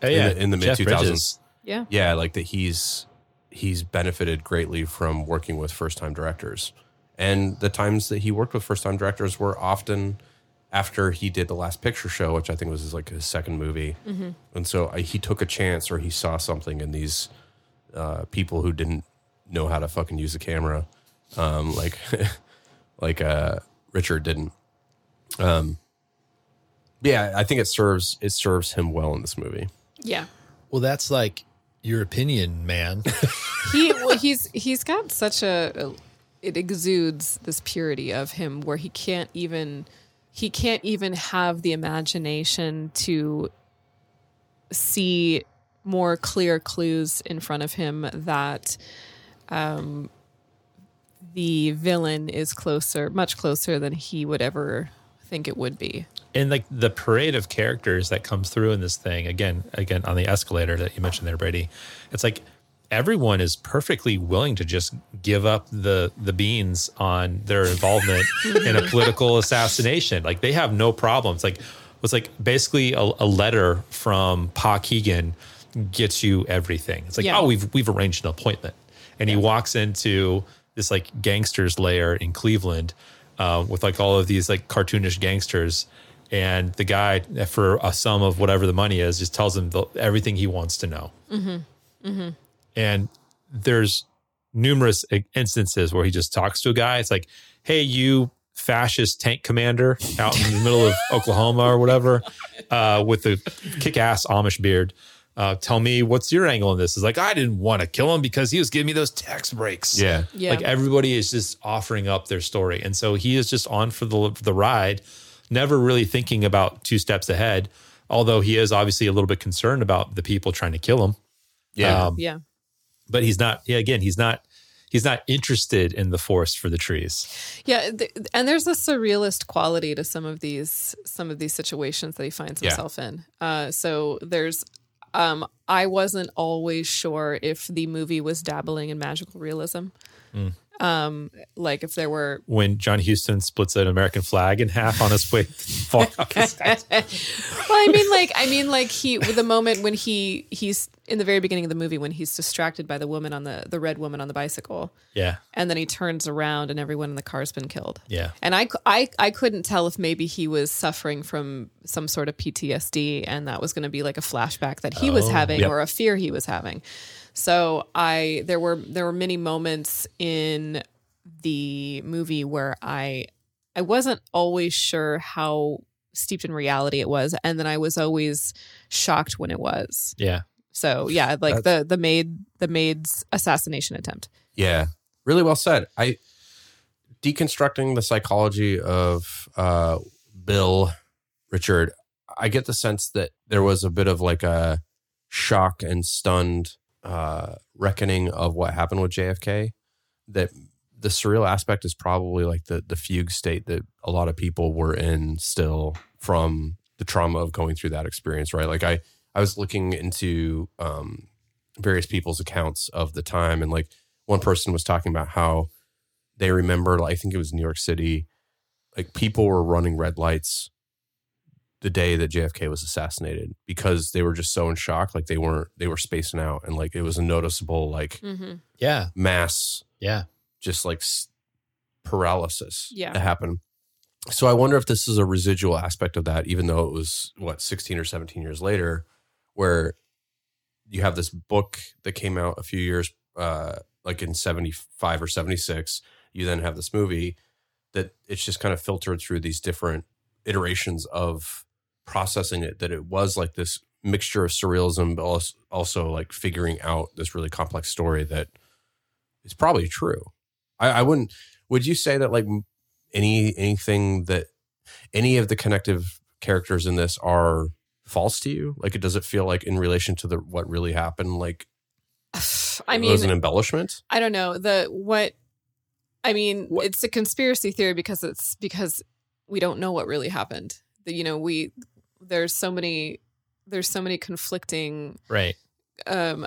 Oh, yeah. in the, the mid two thousands, Yeah. yeah, like that he's he's benefited greatly from working with first time directors, and the times that he worked with first time directors were often after he did the Last Picture Show, which I think was his, like his second movie, Mhm. and so I, he took a chance or he saw something in these uh, people who didn't know how to fucking use a camera, um, like *laughs* like uh, Richert didn't. Um, yeah, I think it serves it serves him well in this movie. yeah Well, that's like your opinion, man. *laughs* he well he's he's got such a, a it exudes this purity of him where he can't even he can't even have the imagination to see more clear clues in front of him that um the villain is closer much closer than he would ever think it would be. And like the parade of characters that comes through in this thing again again on the escalator that you mentioned there brady it's like everyone is perfectly willing to just give up the the beans on their involvement *laughs* in a political assassination. Like they have no problems. Like it's like basically a, a letter from pa keegan gets you everything. It's like Yeah. oh we've we've arranged an appointment and he walks into this like gangsters lair in cleveland uh, with like all of these like cartoonish gangsters. And the guy for a sum of whatever the money is just tells him the, everything he wants to know. Mm-hmm. Mm-hmm. And there's numerous instances where he just talks to a guy. It's like hey you fascist tank commander out in the middle of *laughs* oklahoma or whatever uh, with the kick-ass amish beard uh, tell me what's your angle in this is like i didn't want to kill him because he was giving me those tax breaks Yeah. Yeah. like everybody is just offering up their story and so he is just on for the for the ride never really thinking about two steps ahead although he is obviously a little bit concerned about the people trying to kill him Yeah. Um, yeah but he's not yeah again he's not he's not interested in the forest for the trees Yeah, th- and there's a surrealist quality to some of these some of these situations that he finds Yeah. himself in. Uh, so there's, um, I wasn't always sure if the movie was dabbling in magical realism. Mm. Um, like if there were when john huston splits an american flag in half on his way falling off his *laughs* well, I mean, like, I mean, like he, the moment when he, he's in the very beginning of the movie when he's distracted by the woman on the, the red woman on the bicycle. Yeah. And then he turns around and everyone in the car's been killed. Yeah. And I I I couldn't tell if maybe he was suffering from some sort of PTSD and that was going to be like a flashback that he was Oh. having Yep. or a fear he was having. So I, there were, there were many moments in the movie where I, I wasn't always sure how steeped in reality it was, and then I was always shocked when it was. yeah So yeah, like the the maid the maid's assassination attempt. Yeah, really well said. I deconstructing the psychology of uh, Bill Richert. I get the sense that there was a bit of like a shock and stunned uh, reckoning of what happened with JFK. That the surreal aspect is probably like the the fugue state that a lot of people were in still from the trauma of going through that experience. Right, like I I was looking into um, various people's accounts of the time, and like one person was talking about how they remember, like, I think it was New York City, like people were running red lights the day that JFK was assassinated because they were just so in shock, like they weren't they were spacing out, and like it was a noticeable like Mm-hmm. Yeah. mass Yeah. just like s- paralysis Yeah. that happened. So I wonder if this is a residual aspect of that, even though it was what 16 or 17 years later, where you have this book that came out a few years, uh, like in 75 or 76. You then have this movie that it's just kind of filtered through these different iterations of processing it, that it was like this mixture of surrealism, but also, like figuring out this really complex story that is probably true. I, I wouldn't. Would you say that like any anything that any of the connective characters in this are false to you? Like, it does it feel like in relation to the what really happened? Like, *sighs* I mean, it was an embellishment. I don't know the what. I mean, it's a conspiracy theory because it's because we don't know what really happened. The, you know, we there's so many there's so many conflicting Right. um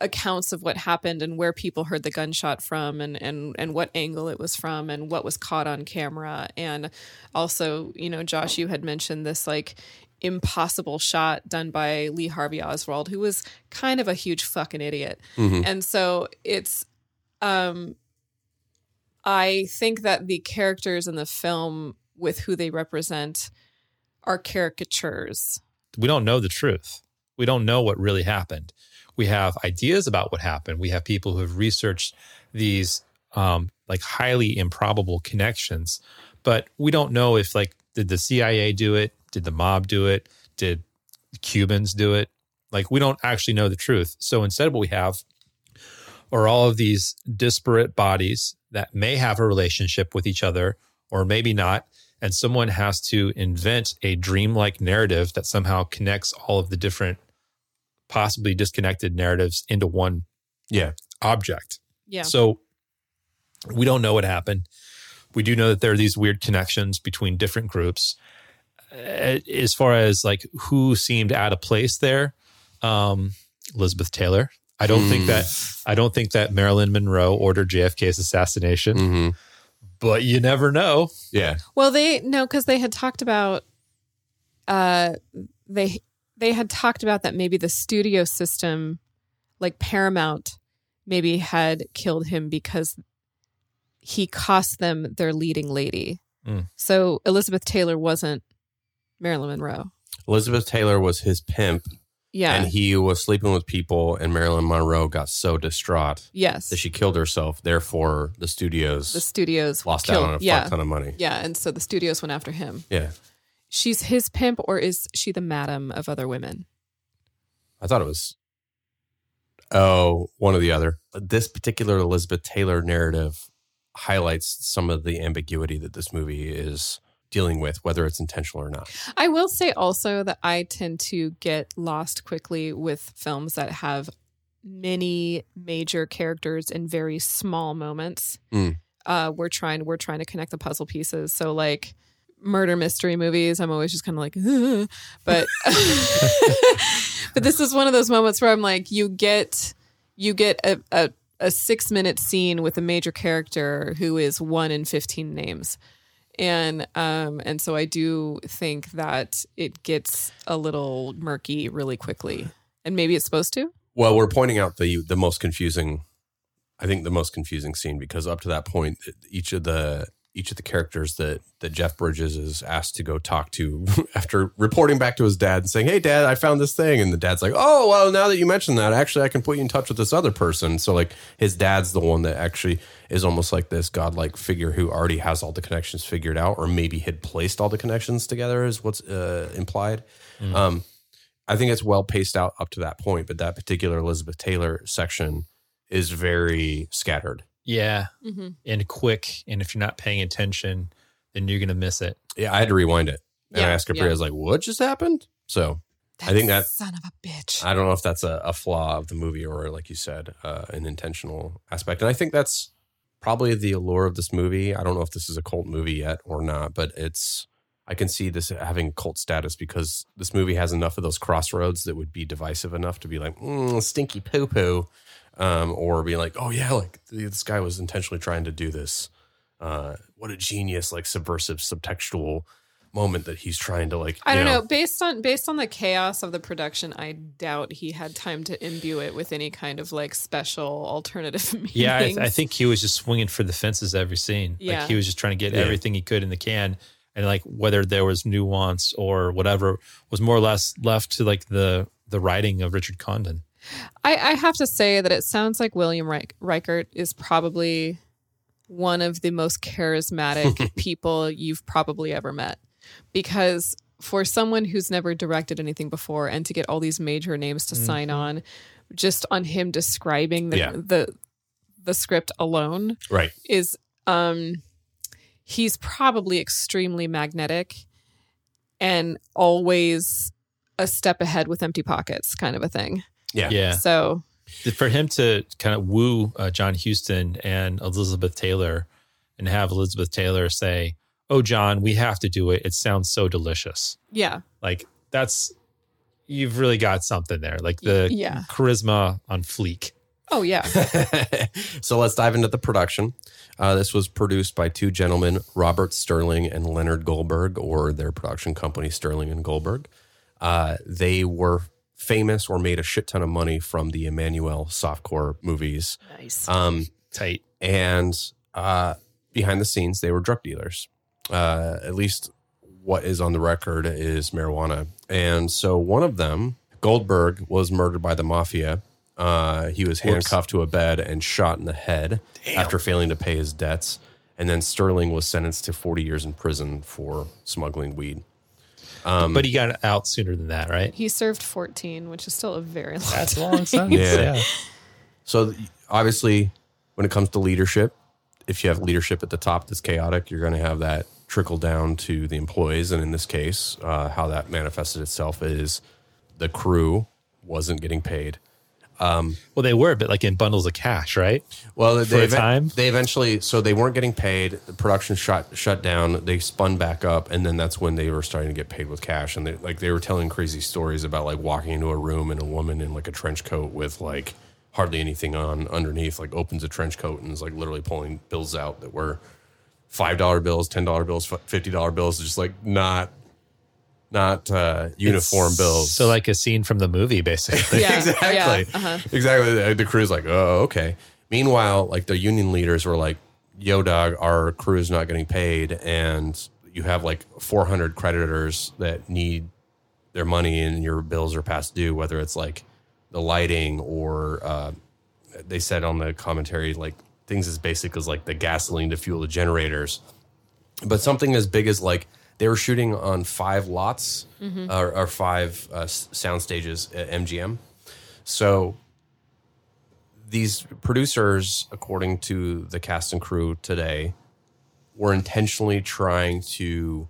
accounts of what happened and where people heard the gunshot from and and and what angle it was from and what was caught on camera and also you know Josh you had mentioned this like impossible shot done by Lee Harvey Oswald who was kind of a huge fucking idiot Mhm. and so it's um I think that the characters in the film with who they represent are caricatures we don't know the truth. We don't know what really happened. We have ideas about what happened. We have people who have researched these um, like highly improbable connections, but we don't know if like did the CIA do it? Did the mob do it? Did Cubans do it? Like we don't actually know the truth. So instead, what we have are all of these disparate bodies that may have a relationship with each other or maybe not. And someone has to invent a dreamlike narrative that somehow connects all of the different, possibly disconnected narratives into one yeah. object. Yeah. So we don't know what happened. We do know that there are these weird connections between different groups. Uh, As far as like who seemed out of place there, um, Elizabeth Taylor. I don't think Hmm. that I don't think that Marilyn Monroe ordered JFK's assassination. But you never know. Yeah. Well, they no, because they had talked about, uh, they they had talked about that maybe the studio system, like Paramount, maybe had killed him because he cost them their leading lady. Mm. So Elizabeth Taylor wasn't Marilyn Monroe. Elizabeth Taylor was his pimp. Yeah. And he was sleeping with people, and Marilyn Monroe got so distraught. Yes. That she killed herself. Therefore, the studios The studios lost killed, out on a yeah. fuck ton of money. Yeah, and so the studios went after him. Yeah. She's his pimp, or is she the madam of other women? I thought it was, oh, one or the other. This particular Elizabeth Taylor narrative highlights some of the ambiguity that this movie is dealing with, whether it's intentional or not. I will say also that I tend to get lost quickly with films that have many major characters in very small moments. Mm. Uh, we're trying we're trying to connect the puzzle pieces. So like murder mystery movies, I'm always just kind of like, "Ugh." but *laughs* but this is one of those moments where I'm like, you get you get a, a a six minute scene with a major character who is one in fifteen names and um and so i do think that it gets a little murky really quickly. And maybe it's supposed to? Well, we're pointing out the the most confusing, I think the most confusing scene because up to that point, each of the each of the characters that that Jeff Bridges is asked to go talk to *laughs* after reporting back to his dad and saying, "Hey, Dad, I found this thing," and the dad's like, "Oh, well, now that you mentioned that, actually, I can put you in touch with this other person." So, like, his dad's the one that actually is almost like this godlike figure who already has all the connections figured out, or maybe had placed all the connections together, is what's uh, implied. Mm. Um, I think it's well paced out up to that point, but that particular Elizabeth Taylor section is very scattered. Yeah. Mhm. And quick. And if you're not paying attention, then you're going to miss it. Yeah, I had to rewind it. And I asked Capri, yeah. I was like, what just happened? So I think that son of a bitch I don't know if that's a, a flaw of the movie or, like you said, uh, an intentional aspect. And I think that's probably the allure of this movie. I don't know if this is a cult movie yet or not, but it's, I can see this having cult status because this movie has enough of those crossroads that would be divisive enough to be like, mm, stinky poo poo. Um, or be like, oh yeah, like this guy was intentionally trying to do this. Uh, what a genius, like subversive, subtextual moment that he's trying to like. I don't know. Based on based on the chaos of the production, I doubt he had time to imbue it with any kind of like special alternative *laughs* meanings. Yeah, I, I think he was just swinging for the fences every scene. Yeah. Like he was just trying to get Yeah. everything he could in the can, and like whether there was nuance or whatever was more or less left to like the the writing of Richard Condon. I, I have to say that it sounds like William Reich- Reichert is probably one of the most charismatic *laughs* people you've probably ever met. Because for someone who's never directed anything before and to get all these major names to sign Mhm. on, just on him describing the, Yeah. the the script alone Right. is um he's probably extremely magnetic and always a step ahead with empty pockets kind of a thing. Yeah. Yeah. So For him to kind of woo uh, John Huston and Elizabeth Taylor and have Elizabeth Taylor say, Oh, John, we have to do it. It sounds so delicious. yeah. Like that's, you've really got something there. Like the Yeah. charisma on fleek. Oh yeah. *laughs* so let's dive into the production. Uh, this was produced by two gentlemen, Robert Sterling and Leonard Goldberg, or their production company, Sterling and Goldberg. Uh, they were famous or made a shit ton of money from the Emmanuelle softcore movies. Nice. Um, Tight. And uh, behind the scenes, they were drug dealers. Uh, at least what is on the record is marijuana. And so one of them, Goldberg, was murdered by the mafia. Uh, he was Whoops. handcuffed to a bed and shot in the head after failing to pay his debts. And then Sterling was sentenced to 40 years in prison for smuggling weed. Um, but he got out sooner than that, right? He served 14, which is still a very long That's a time. long sentence. Yeah. yeah. So obviously, when it comes to leadership, if you have leadership at the top that's chaotic, you're going to have that trickle down to the employees. And in this case, uh, how that manifested itself is the crew wasn't getting paid. Um, Well, they were, but like in bundles of cash, right? well, they a time? They eventually, so they weren't getting paid. The production shut shut down. They spun back up, and then that's when they were starting to get paid with cash. And they like they were telling crazy stories about like walking into a room and a woman in like a trench coat with like hardly anything on underneath, like opens a trench coat and is like literally pulling bills out that were five dollar bills, ten dollar bills, fifty dollar bills, just like not not uh, uniform It's bills. So like a scene from the movie, basically. Yeah, *laughs* exactly. yeah, uh-huh. Exactly. The, the crew's like, oh, okay. Meanwhile, like the union leaders were like, yo, dog, our crew is not getting paid. And you have like 400 creditors that need their money and your bills are past due, whether it's like the lighting or uh, they said on the commentary, like things as basic as like the gasoline to fuel the generators. But something as big as like they were shooting on five lots Mhm. or, or five uh, sound stages at MGM. So these producers, according to the cast and crew today, were intentionally trying to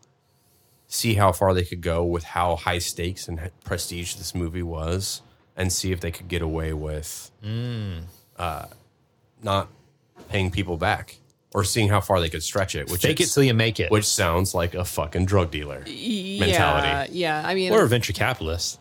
see how far they could go with how high stakes and prestige this movie was and see if they could get away with Mm. uh, not paying people back or seeing how far they could stretch it. Which Fake it till you make it. Which sounds like a fucking drug dealer mentality. Yeah, yeah. I mean, Or a venture capitalist.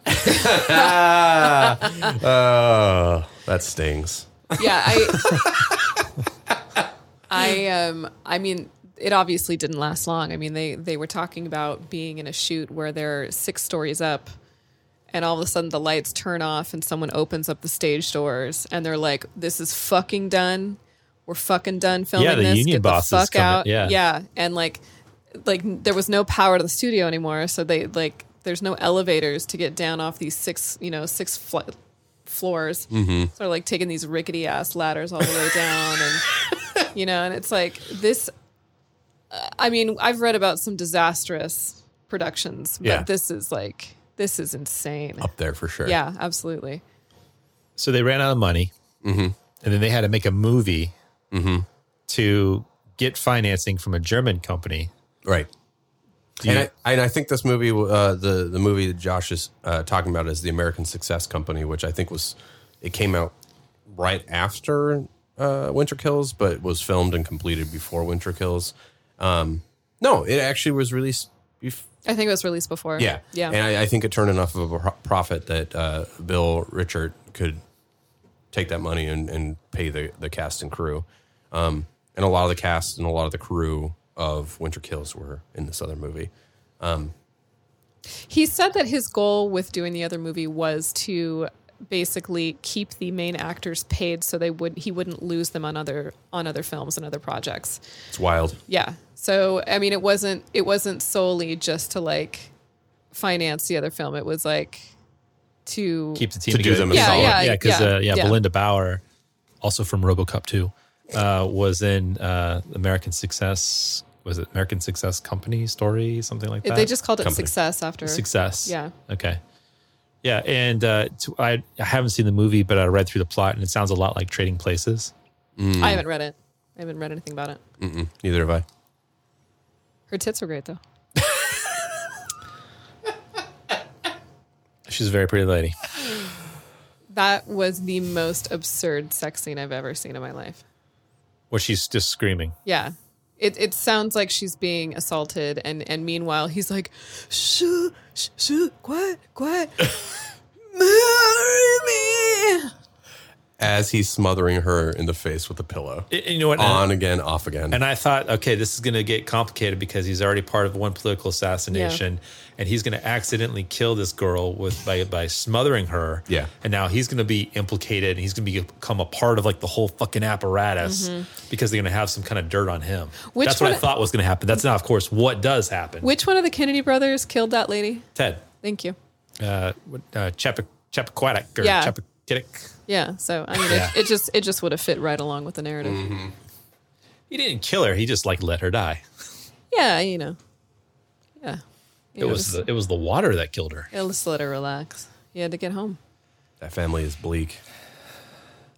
Ah, *laughs* *laughs* oh, that stings. yeah, I, *laughs* I, um, I mean, it obviously didn't last long. I mean, they they were talking about being in a shoot where they're six stories up, and all of a sudden the lights turn off and someone opens up the stage doors, and they're like, "This is fucking done. We're fucking done filming Yeah, the this. union Get the fuck out." yeah. yeah, and like, like there was no power to the studio anymore, so they like. There's no elevators to get down off these six, you know, six fl- floors. Mhm. So they're like taking these rickety ass ladders all the way down, and *laughs* you know, and it's like this. uh, I mean, I've read about some disastrous productions, but Yeah. this is like this is insane. Up there for sure. Yeah, absolutely. So they ran out of money, Mm-hmm. and then they had to make a movie Mm-hmm. to get financing from a German company. Right. Do and, you- I, and I think this movie, uh, the the movie that Josh is uh, talking about, is the American Success Company, which I think was it came out right after uh, Winter Kills, but was filmed and completed before Winter Kills. Um, no, it actually was released. Bef- I think it was released before. yeah, yeah. and I, I think it turned enough of a profit that uh, Bill Richert could take that money and, and pay the the cast and crew. Um, and a lot of the cast and a lot of the crew of Winter Kills were in this other movie. Um, He said that his goal with doing the other movie was to basically keep the main actors paid so they would he wouldn't lose them on other on other films and other projects. it's wild. Yeah. So I mean it wasn't it wasn't solely just to like finance the other film. It was like to keep the team To do them a Yeah, solid. yeah, yeah, because yeah, uh, yeah, yeah. Belinda Bauer, also from RoboCop 2, uh, was in uh, American Success. Was it American Success Company story, something like that? they just called it Company. success after Success. Yeah. Okay. Yeah, and uh, to, I, I haven't seen the movie, but I read through the plot, and it sounds a lot like Trading Places. Mm. I haven't read it. I haven't read anything about it. Mm-mm, neither have I. Her tits were great though. *laughs* She's a very pretty lady. That was the most absurd sex scene I've ever seen in my life. Where she's just screaming. Yeah. It it sounds like she's being assaulted and and meanwhile he's like shh shh shh quiet quiet *laughs* marry me As he's smothering her in the face with a pillow. And you know what? On again, off again. And I thought, okay, this is going to get complicated because he's already part of one political assassination, and he's going to accidentally kill this girl with by by smothering her. Yeah. and now he's going to be implicated, and he's going to become a part of like the whole fucking apparatus Mhm. because they're going to have some kind of dirt on him. Which That's what I one- thought was going to happen. That's not, of course, what does happen. Which one of the Kennedy brothers killed that lady? Ted, Thank you. uh, what- uh, Chapek, Chappaquiddick, or Yeah. Chappaquiddick. Yeah, so I mean Yeah. It, it just it just would have fit right along with the narrative. Mm-hmm. He didn't kill her. He just like let her die. Yeah, you know. Yeah. You It know, was just- the, it was the water that killed her. It just let her relax. He had to get home. that family is bleak.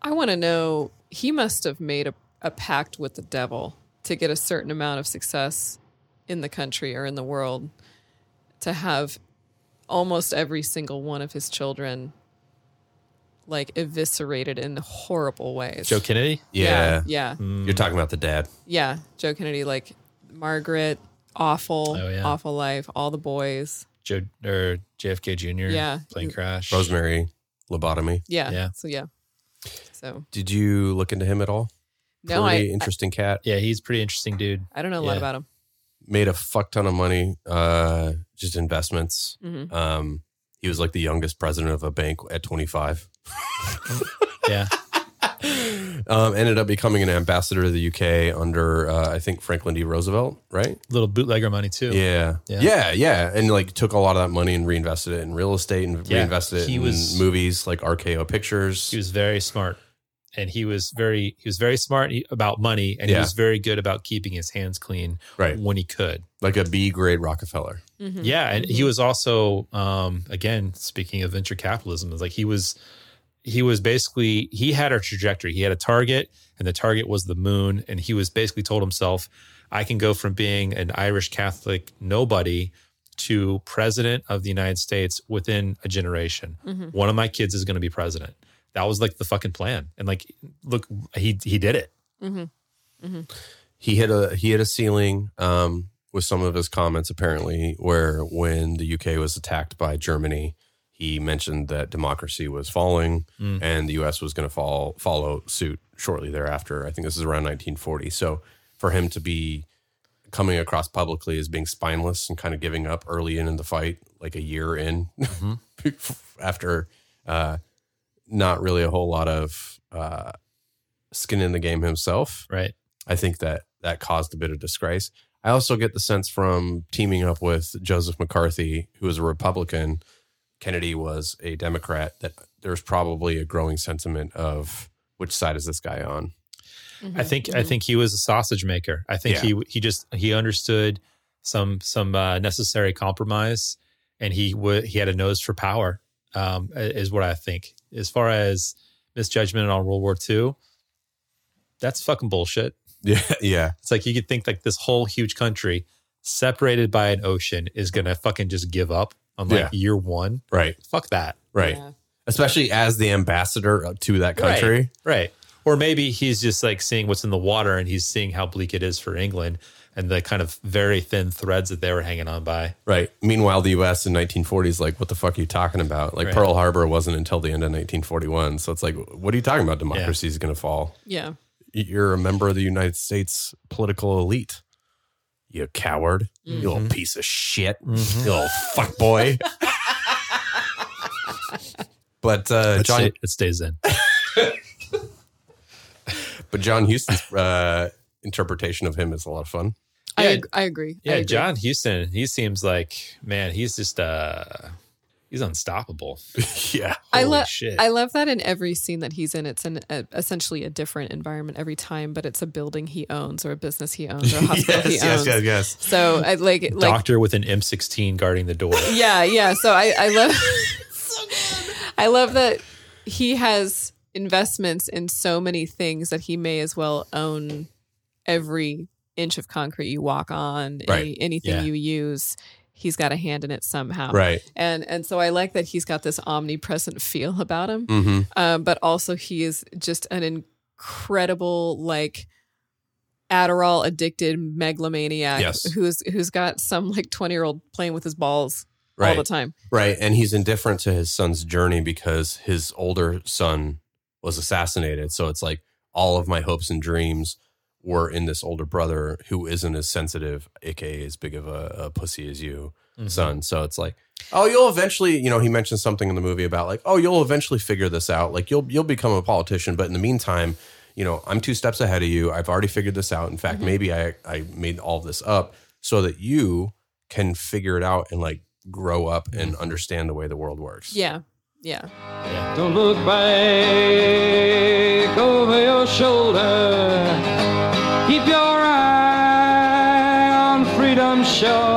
I want to know he must have made a, a pact with the devil to get a certain amount of success in the country or in the world to have almost every single one of his children like eviscerated in horrible ways. Joe Kennedy? Yeah. Yeah. You're talking about the dad. Yeah, Joe Kennedy like Margaret awful Oh, yeah. awful life, all the boys. Joe or JFK Jr. Yeah. plane crash. Rosemary lobotomy. Yeah. Yeah. So yeah. So Did you look into him at all? No, Pretty I- interesting cat. Yeah, he's pretty interesting dude. I don't know a lot about him. Made a fuck ton of money, uh, just investments. Mhm. Um, he was like the youngest president of a bank at 25. Yeah. Um, ended up becoming an ambassador to the UK under, uh, I think, Franklin D. Roosevelt, right? Little bootlegger money too. Yeah. Yeah. yeah. Yeah. And like took a lot of that money and reinvested it in real estate and Yeah. reinvested it He in was- movies like RKO Pictures. He was very smart. And he was very he was very smart about money and he Yeah. was very good about keeping his hands clean Right. when he could. like a B grade Rockefeller. Yeah, and he was also um again speaking of venture capitalism is like he was he was basically he had a trajectory. He had a target and the target was the moon and he was basically told himself I can go from being an Irish Catholic nobody to president of the United States within a generation. Mhm. One of my kids is going to be president. That was like the fucking plan. And like look he he did it. Mm-hmm. Mm-hmm. he hit a he hit a ceiling um, with some of his comments apparently where when the UK was attacked by Germany he mentioned that democracy was falling Mm. and the US was going to fall follow suit shortly thereafter I think this is around 1940 so for him to be coming across publicly as being spineless and kind of giving up early in in the fight like a year in *laughs* after uh, not really a whole lot of uh, skin in the game himself Right. I think that that caused a bit of disgrace. I also get the sense from teaming up with Joseph McCarthy, who was a Republican, Kennedy was a Democrat, that there's probably a growing sentiment of which side is this guy on? I think I think he was a sausage maker. I think Yeah. he he just he understood some some uh, necessary compromise, and he would he had a nose for power. Um, is what I think. As far as misjudgment on World War II, that's fucking bullshit. *laughs* Yeah, yeah, It's like you could think like this whole huge country separated by an ocean is gonna fucking just give up on like Yeah. year one. right, Fuck that. right. Yeah. Especially as the ambassador uh, to that country. Right, right. Or maybe he's just like seeing what's in the water and he's seeing how bleak it is for England and the kind of very thin threads that they were hanging on by. Right. Meanwhile, the U.S. in 1940s, like, what the fuck are you talking about? Like, Right. Pearl Harbor wasn't until the end of 1941. So it's like, what are you talking about? Democracy is going to fall. Yeah. You're a member of the United States political elite. You coward. You Mm-hmm. little piece of shit. You little fuck boy. but uh, John, stay- it stays in. *laughs* but John Huston's uh, interpretation of him is a lot of fun. I, ag- I agree. I Yeah, agree. John Huston, he seems like, man, he's just uh he's unstoppable. *laughs* yeah. I love shit. I love that in every scene that he's in. It's an a, essentially a different environment every time, but it's a building he owns or a business he owns or a *laughs* hospital he yes, yes, owns. yes, yes. So I like like Doctor with an M16 guarding the door. *laughs* yeah, yeah. So I I love I love that he has investments in so many things that he may as well own every inch of concrete you walk on, Right. any, anything Yeah. you use. He's got a hand in it somehow, Right. And and so I like that he's got this omnipresent feel about him, Mhm. um, but also he is just an incredible like Adderall addicted megalomaniac Yes. who's who's got some like twenty year old playing with his balls all the time. Right. And he's indifferent to his son's journey because his older son was assassinated. So it's like all of my hopes and dreams were in this older brother who isn't as sensitive, aka as big of a, a pussy as you, Mhm. son. So it's like, oh, you'll eventually, you know, he mentions something in the movie about like, oh, you'll eventually figure this out. Like you'll you'll become a politician, but in the meantime, you know, I'm two steps ahead of you. I've already figured this out. In fact, Mhm. maybe I I made all this up so that you can figure it out and like grow up and understand the way the world works. Yeah. Yeah. Don't look back over your shoulder. Keep your eye on freedom's shore.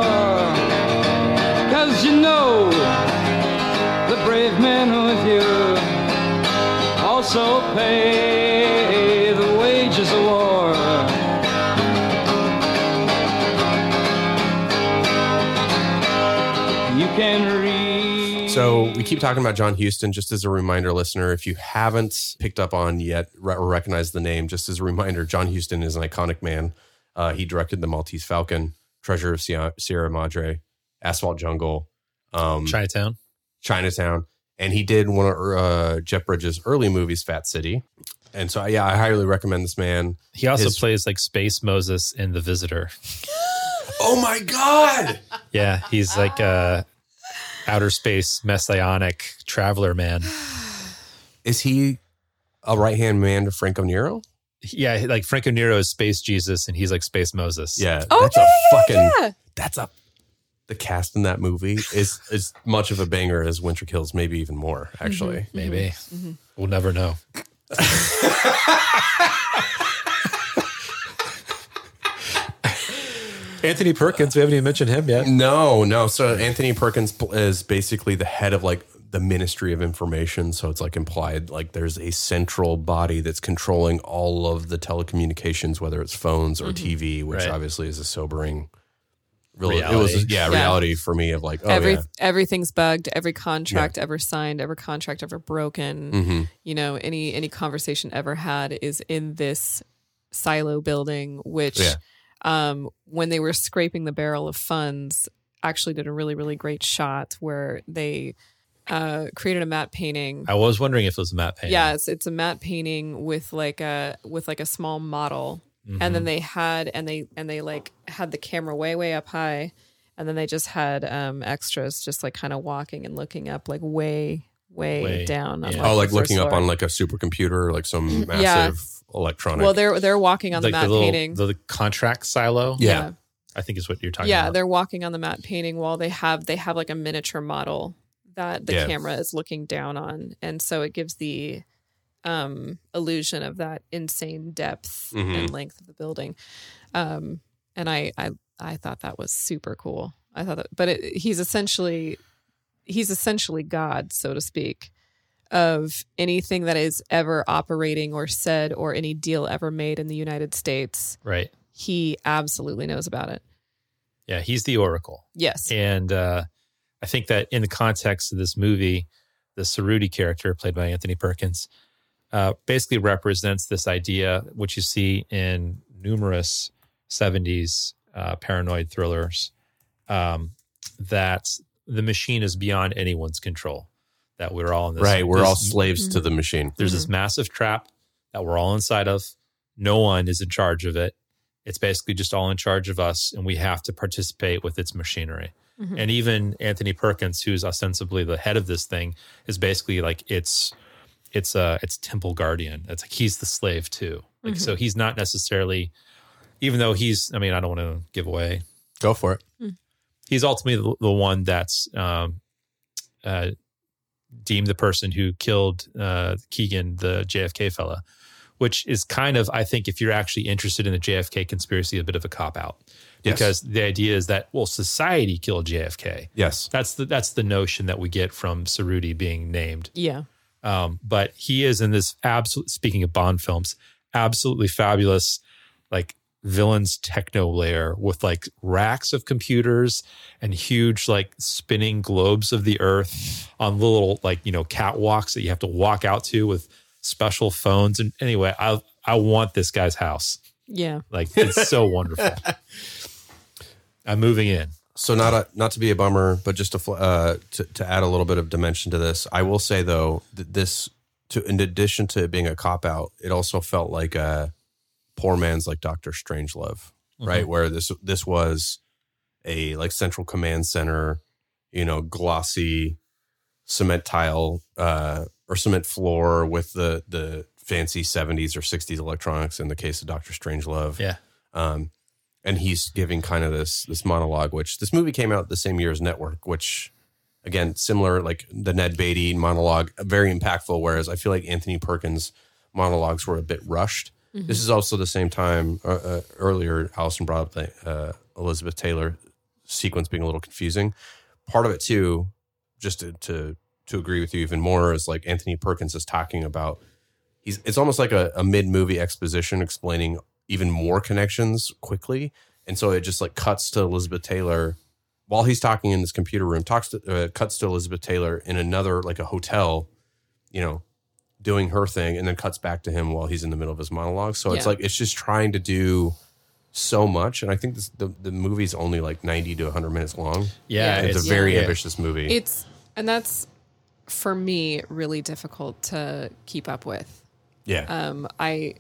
Keep talking about John Huston. Just as a reminder, listener, if you haven't picked up on yet or recognized the name, just as a reminder, John Huston is an iconic man. Uh, he directed The Maltese Falcon, Treasure of Sierra, Madre, Asphalt Jungle, um, Chinatown. Chinatown, and he did one of uh, Jeff Bridges' early movies, Fat City. And so, yeah, I highly recommend this man. He also His- plays like Space Moses in The Visitor. *gasps* Oh my god! *laughs* Yeah, he's like a outer space messianic traveler man. *sighs* Is he a right hand man to Franco Nero? Yeah, like Franco Nero is Space Jesus and he's like Space Moses. Yeah, Oh, that's yeah, a yeah, fucking. yeah. That's a. The cast in that movie is as much of a banger as Winter Kills, maybe even more. Actually, Maybe. Mm-hmm. Mm-hmm. We'll never know. *laughs* Anthony Perkins, we haven't even mentioned him yet. No, no. So Anthony Perkins is basically the head of like the Ministry of Information. So it's like implied like there's a central body that's controlling all of the telecommunications, whether it's phones or TV, which Right. obviously is a sobering. Really, it Reality. was yeah, Yeah. reality for me of like oh Every yeah, everything's bugged. Every contract ever signed, every contract ever broken. Mhm. You know, any any conversation ever had is in this silo building, which Yeah. Um, when they were scraping the barrel of funds, actually did a really really great shot where they uh, created a matte painting. I was wondering if it was Matt Payne. Yeah, it's it's a matte painting with like a with like a small model, and Mhm. then they had and they and they like had the camera way way up high, and then they just had um extras just like kind of walking and looking up like way way, Way, down. On, oh, like the first looking up on like a supercomputer, like some *laughs* massive Yeah. electronic. Well, they're they're walking on like the matte little, painting. the contract silo. Yeah. I think is what you're talking yeah, about. they're walking on the matte painting while they have they have like a miniature model that the Yeah. camera is looking down on, and so it gives the um illusion of that insane depth Mhm. and length of the building. Um, and I I I thought that was super cool. I thought that, but it, he's essentially he's essentially God, so to speak, of anything that is ever operating or said or any deal ever made in the United States. Right. He absolutely knows about it. Yeah, he's the Oracle. Yes. And uh, I think that in the context of this movie, the Cerruti character, played by Anthony Perkins, uh, basically represents this idea, which you see in numerous 70s uh, paranoid thrillers, um, that the machine is beyond anyone's control. That we're all in this. Right, we're all this- slaves to the machine. There's this massive trap that we're all inside of. No one is in charge of it. It's basically just all in charge of us, and we have to participate with its machinery. Mhm. And even Anthony Perkins, who's ostensibly the head of this thing, is basically like it's it's uh it's temple guardian. It's like he's the slave too. Like Mhm. so he's not necessarily even though he's I mean, I don't want to give away. Go for it. Mm. He's ultimately the, the one that's um uh deemed the person who killed uh Kegan, the JFK fella, which is kind of I think if you're actually interested in the JFK conspiracy a bit of a cop out. Yes. Because the idea is that well society killed JFK. Yes. That's the that's the notion that we get from Cerruti being named. Yeah. Um, but he is in this absolute. Speaking of Bond films, absolutely fabulous, like villains techno layer with like racks of computers and huge like spinning globes of the earth on little like you know catwalks that you have to walk out to with special phones. And anyway, I I want this guy's house. Yeah. Like it's so *laughs* wonderful. I'm moving in. So not a, not to be a bummer, but just to, uh, to to add a little bit of dimension to this, I will say though that this, to in addition to it being a cop out, it also felt like a poor man's like Doctor Strangelove, right? Mhm. Where this this was a like central command center, you know, glossy cement tile uh, or cement floor with the the fancy seventies or sixties electronics. In the case of Doctor Strangelove, Yeah. um, and he's giving kind of this this monologue, which this movie came out the same year as Network, which again similar like the Ned Beatty monologue, very impactful. Whereas I feel like Anthony Perkins monologues were a bit rushed. Mhm. This is also the same time uh, uh, earlier. Allison brought up the uh, Elizabeth Taylor sequence being a little confusing. Part of it too, just to, to to agree with you even more, is like Anthony Perkins is talking about. He's it's almost like a, a mid movie exposition explaining even more connections quickly, and so it just like cuts to Elizabeth Taylor while he's talking in this computer room. Talks to uh, cuts to Elizabeth Taylor in another like a hotel, you know, doing her thing, and then cuts back to him while he's in the middle of his monologue. So it's Yeah. like it's just trying to do so much, and I think this, the the movie's only like ninety to hundred minutes long. Yeah, And it's, it's- a very yeah. ambitious movie. It's and that's for me really difficult to keep up with. Yeah. Um I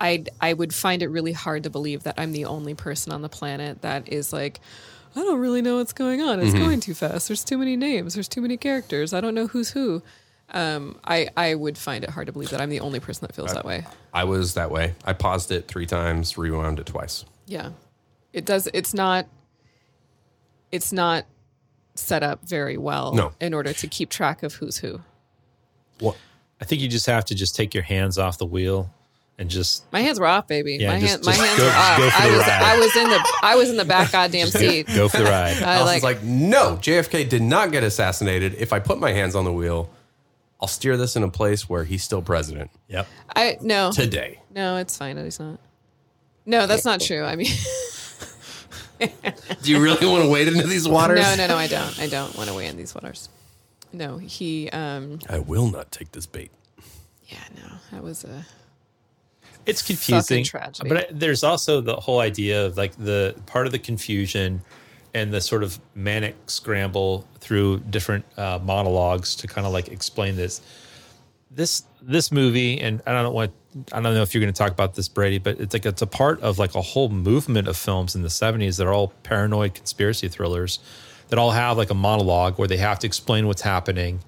I I would find it really hard to believe that I'm the only person on the planet that is like I don't really know what's going on. It's Mhm. going too fast. There's too many names. There's too many characters. I don't know who's who. Um, I I would find it hard to believe that I'm the only person that feels that way. I was that way. I paused it three times, rewound it twice. Yeah. It does it's not it's not set up very well No. in order to keep track of who's who. What? I think you just have to just take your hands off the wheel and just My hands were off, baby. Yeah, my just- hand, my just hands go- were off. go for I the was ride. I was in the I was in the back *laughs* goddamn seat. go for the ride. *laughs* I I like, was like, no, JFK did not get assassinated. If I put my hands on the wheel, I'll steer this in a place where he's still president. Yep. I no Today. No, it's fine. He's not. No, that's not true. I mean, *laughs* Do you really want to wade into these waters? no, no, no. I don't. I don't want to weigh in these waters. No, he. um I will not take this bait. Yeah, no, that was a. it's confusing tragedy. but I- there's also the whole idea of like the part of the confusion and the sort of manic scramble through different uh, monologues to kind of like explain this. This this movie and i don't want i don't know if you're going to talk about this brady but it's like it's a part of like a whole movement of films in the 70s that are all paranoid conspiracy thrillers that all have like a monologue where they have to explain what's happening.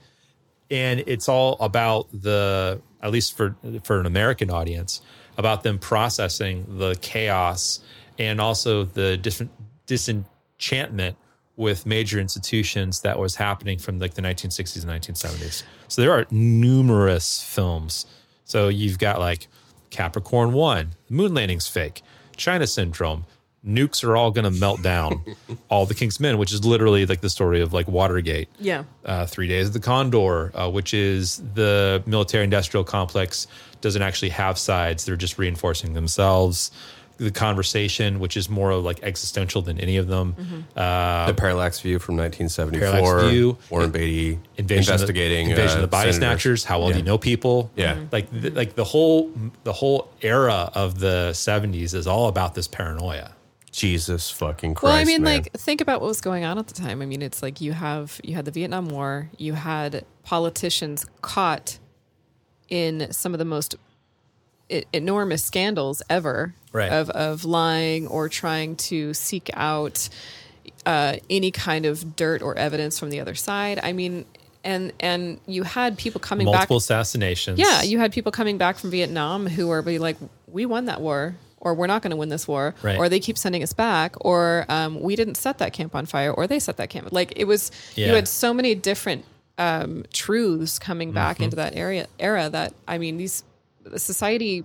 And it's all about the at least for for an American audience about them processing the chaos and also the different disenchantment with major institutions that was happening from like the 1960s and 1970s. So there are numerous films. So you've got like Capricorn 1, Moon Landing's fake, China Syndrome, nukes are all going to melt down, *laughs* All the King's Men, which is literally like the story of like Watergate Yeah. uh, Three Days of the Condor, uh, which is the military industrial complex doesn't actually have sides. They're just reinforcing themselves. The conversation, which is more like existential than any of them. Uh, the Parallax View from 1974. Parallax View. Warren Beatty invasion investigating of the, invasion uh, of the body senators. snatchers. How well do you know people? Yeah. Mhm. like th- like the whole the whole era of the '70s is all about this paranoia. Jesus fucking Christ! well, I mean, man. like, think about what was going on at the time. I mean, it's like you have you had the Vietnam War, you had politicians caught in some of the most enormous scandals ever. Right. of of lying or trying to seek out uh, any kind of dirt or evidence from the other side. I mean, and and you had people coming Multiple back. assassinations. Yeah, you had people coming back from Vietnam who were be like, "We won that war." Or we're not going to win this war, Right. or they keep sending us back, or um, we didn't set that camp on fire, or they set that camp. Like it was, Yeah. you had so many different um, truths coming back Mhm. into that area era that I mean, these society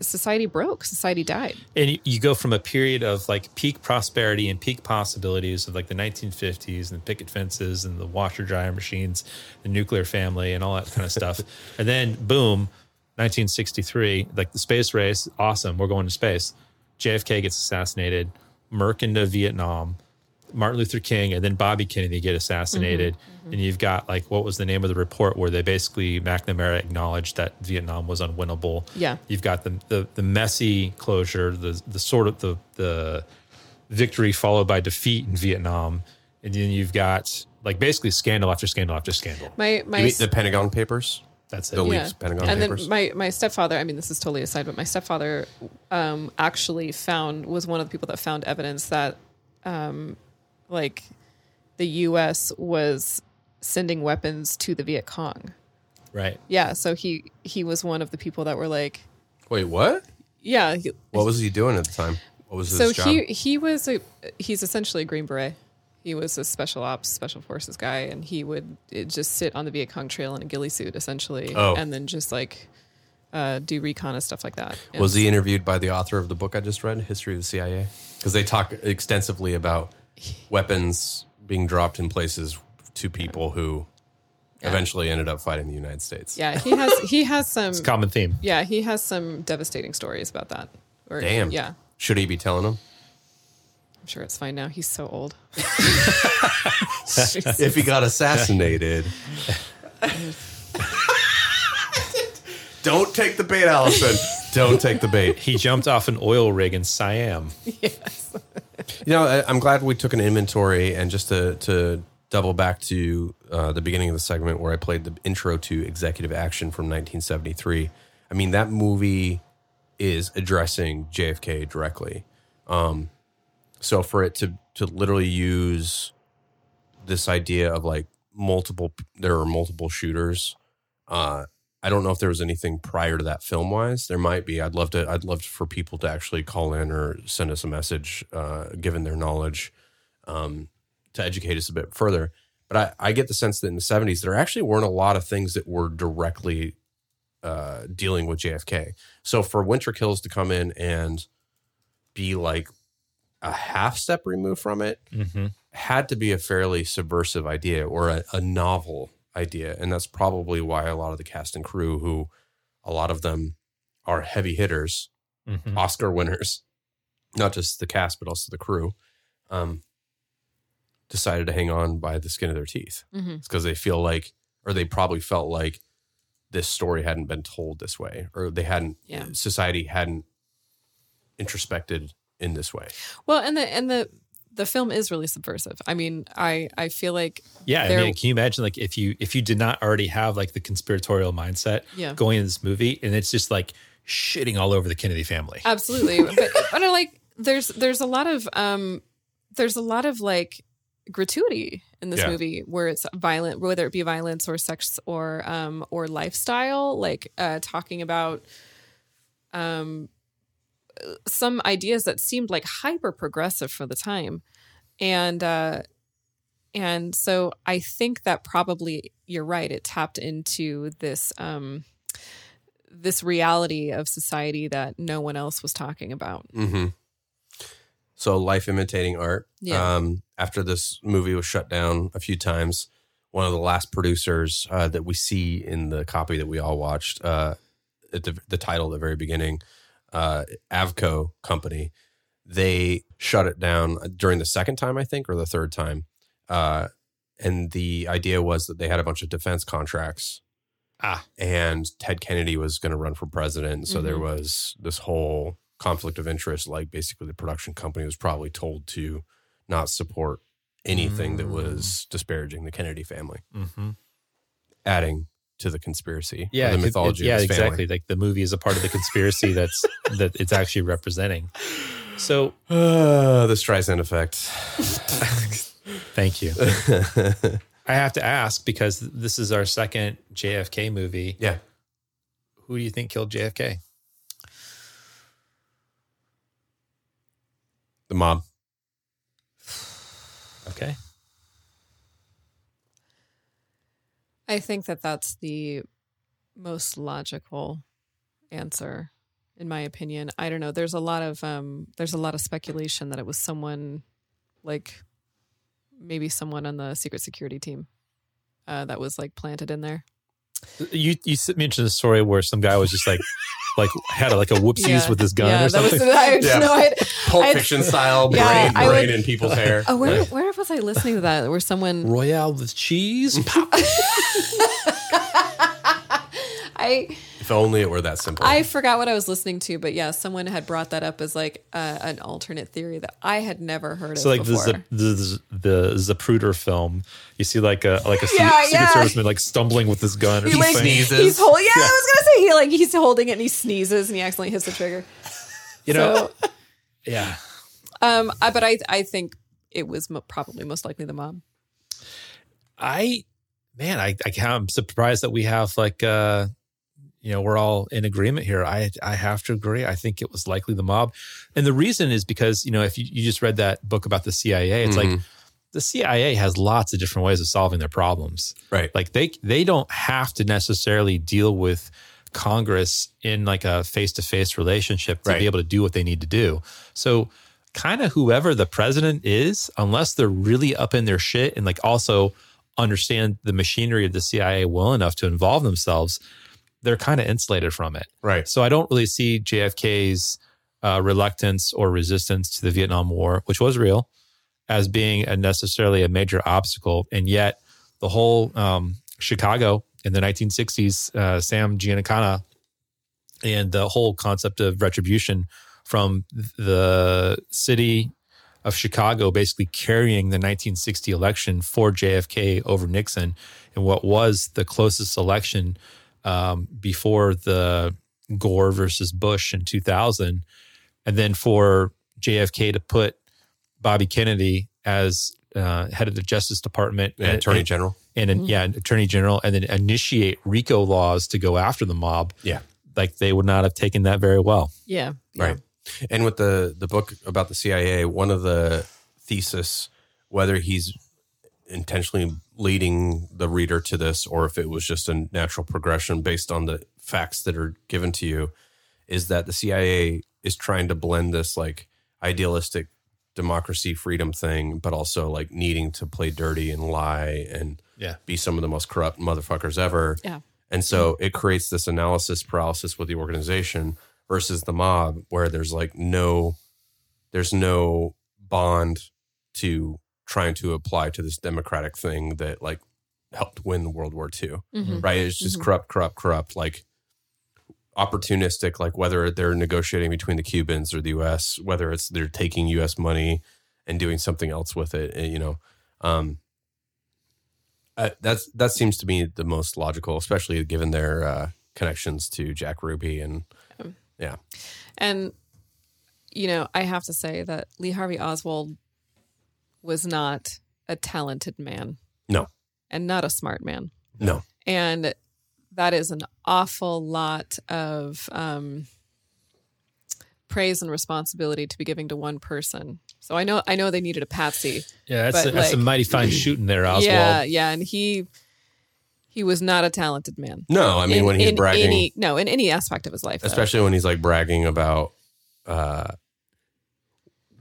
society broke, society died. And you- go from a period of like peak prosperity and peak possibilities of like the 1950s and the picket fences and the washer dryer machines, the nuclear family, and all that kind of stuff. *laughs* and then boom, 1963, like the space race, awesome, we're going to space. JFK gets assassinated, Merck into Vietnam, Martin Luther King, and then Bobby Kennedy get assassinated. Mm-hmm. And you've got like what was the name of the report where they basically McNamara acknowledged that Vietnam was unwinnable. Yeah. You've got the the, the messy closure, the the sort of the the victory followed by defeat in Vietnam, and then you've got like basically scandal after scandal after scandal. My my You mean the Pentagon Papers? That's it. The leaks, Pentagon and Papers. then my my stepfather. I mean, this is totally aside, but my stepfather um, actually found was one of the people that found evidence that, um, like, the U.S. was sending weapons to the Viet Cong. Right. Yeah, so he he was one of the people that were like, Wait, what? yeah. he- What was he doing at the time? What was his so job? he he was a he's essentially a Green Beret. He was a special ops, special forces guy, and he would uh, just sit on the Viet Cong trail in a ghillie suit, essentially, Oh. and then just like uh, do recon and stuff like that. And Was he interviewed by the author of the book I just read, History of the CIA? Because they talk extensively about weapons being dropped in places to people who eventually ended up fighting the United States. Yeah, he has he has some It's a common theme. Yeah, he has some devastating stories about that. Or- Damn. Yeah, Should he be telling them? I'm sure it's fine now. He's so old. *laughs* if he got assassinated. Don't take the bait, Allison. Don't take the bait. He jumped off an oil rig in Siam. *laughs* You know, I, I'm glad we took an inventory and just to to double back to uh, the beginning of the segment where I played the intro to Executive Action from 1973. I mean, that movie is addressing JFK directly. Um, so for it to to literally use this idea of like multiple, there are multiple shooters. Uh, I don't know if there was anything prior to that film wise. There might be. I'd love to. I'd love for people to actually call in or send us a message, uh, given their knowledge, um, to educate us a bit further. But I, I get the sense that in the '70s there actually weren't a lot of things that were directly uh, dealing with JFK. So for Winter Kills to come in and be like a half step removed from it Mm-hmm. had to be a fairly subversive idea or a, a novel idea. And that's probably why a lot of the cast and crew, who a lot of them are heavy hitters, Mhm. Oscar winners, *laughs* not just the cast, but also the crew, um, decided to hang on by the skin of their teeth. Mhm. It's because they feel like, or they probably felt like this story hadn't been told this way, or they hadn't, Yeah. society hadn't introspected in this way. Well, and the and the the film is really subversive. I mean, I I feel like Yeah, I mean, can you imagine like if you if you did not already have like the conspiratorial mindset Yeah. going into this movie, and it's just like shitting all over the Kennedy family. absolutely *laughs* but i know like there's there's a lot of um there's a lot of like gratuity in this Yeah. movie where it's violent whether it be violence or sex or um or lifestyle like uh talking about um some ideas that seemed like hyper progressive for the time and uh and so i think that probably you're right it tapped into this um this reality of society that no one else was talking about. Mm-hmm. So, life imitating art. Yeah. Um, after this movie was shut down a few times, one of the last producers uh, that we see in the copy that we all watched, uh, at the, the title at the very beginning, uh, Avco Company, they shut it down during the second time, I think, or the third time. Uh, and the idea was that they had a bunch of defense contracts Ah. and Ted Kennedy was going to run for president. So there Mhm. was this whole conflict of interest. Like basically, the production company was probably told to not support anything that was disparaging the Kennedy family. Mm-hmm. Adding to the conspiracy. Yeah, the it- it- mythology. yeah, of his family. exactly. Like the movie is a part of the conspiracy that's *laughs* that it's actually representing. So Uh, *sighs* the Streisand effect. *laughs* Thank you. *laughs* I have to ask because this is our second JFK movie. Yeah. Who do you think killed JFK? the mob. *sighs* Okay. I think that that's the most logical answer in my opinion. I don't know. There's a lot of um there's a lot of speculation that it was someone like maybe someone on the secret security team uh that was like planted in there. You you mentioned a story where some guy was just like *laughs* like had a, like a whoopsies Yeah. with his gun Yeah, or that was- something. *laughs* I- Yeah. no, I- Pulp I- Fiction style brain, Yeah, I brain would- in people's *laughs* hair. Oh, where where was I listening to that? Where someone Royale with cheese. *laughs* I If only it were that simple. I forgot what I was listening to, but yeah, someone had brought that up as like uh, an alternate theory that I had never heard So of So like before. the, the the Zapruder film, you see like a like a *laughs* Yeah, secret yeah. serviceman like stumbling with his gun or He, something. like, He's holding. Yeah, I was gonna say he like he's holding it and he sneezes and he accidentally hits the trigger. You know, So, *laughs* yeah. um, I, but I I think it was mo- probably most likely the mom. I man, I, I am surprised that we have like uh you know we're all in agreement here. I I have to agree. I think it was likely the mob, and the reason is because you know if you, you just read that book about the CIA, it's like Mhm. the CIA has lots of different ways of solving their problems. Right. Like they they don't have to necessarily deal with Congress in like a face to face relationship to Right. be able to do what they need to do. So kind of whoever the president is, unless they're really up in their shit and like also understand the machinery of the CIA well enough to involve themselves, they're kind of insulated from it. Right. So I don't really see JFK's uh, reluctance or resistance to the Vietnam War, which was real, as being a necessarily a major obstacle. And yet, the whole um, Chicago in the 1960s, uh, Sam Giancana, and the whole concept of retribution from the city of Chicago basically carrying the 1960 election for JFK over Nixon in what was the closest election um, before the Gore versus Bush in 2000. And then for JFK to put Bobby Kennedy as uh, head of the Justice Department, Yeah, Attorney General. and then, yeah, Attorney General, and then initiate RICO laws to go after the mob. Yeah. like they would not have taken that very well. Yeah. Right. And with the the book about the CIA, one of the thesis, whether he's intentionally leading the reader to this or if it was just a natural progression based on the facts that are given to you, is that the CIA is trying to blend this like idealistic democracy freedom thing, but also like needing to play dirty and lie and Yeah. be some of the most corrupt motherfuckers ever. Yeah. And so it creates this analysis paralysis with the organization versus the mob, where there's like no, there's no bond to trying to apply to this democratic thing that like helped win World War II. Mhm. Right? It's just Mhm. corrupt, corrupt, corrupt. Like opportunistic, like whether they're negotiating between the Cubans or the U.S., whether it's they're taking U.S. money and doing something else with it. eh, You know, um, uh, that's that seems to me the most logical, especially given their uh, connections to Jack Ruby and yeah, And you know, I have to say that Lee Harvey Oswald was not a talented man no, and not a smart man. no, And that is an awful lot of um, praise and responsibility to be giving to one person. So I know I know they needed a patsy. Yeah, that's, but, a, that's a like, mighty fine shooting there, Oswald. Yeah, yeah, and he he was not a talented man. No, I mean, In- when he's in bragging- any, no, in any aspect of his life, though. especially when he's like bragging about uh,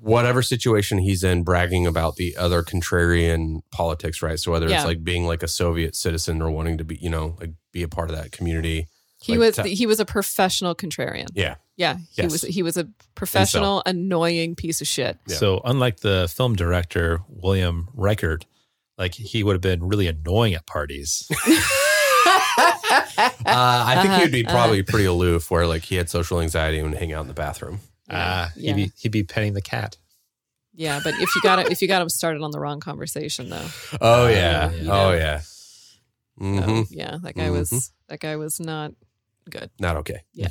whatever situation he's in, bragging about the other contrarian politics, right? So whether Yeah. it's like being like a Soviet citizen or wanting to be, you know, like be a part of that community. He like, was ta- he was a professional contrarian. Yeah. Yeah, he Yes. was he was a professional annoying piece of shit. So unlike the film director William Richert, like he would have been really annoying at parties. *laughs* *laughs* Uh, I think Uh-huh, he'd be uh-huh. probably pretty aloof, where like he had social anxiety and would hang out in the bathroom. Ah, Yeah. he'd be he'd be petting the cat. Yeah, but if you got it, if you got him started on the wrong conversation though. Oh yeah, you oh know. yeah. Mhm. yeah, that guy was that guy was not good. Not okay. Yeah.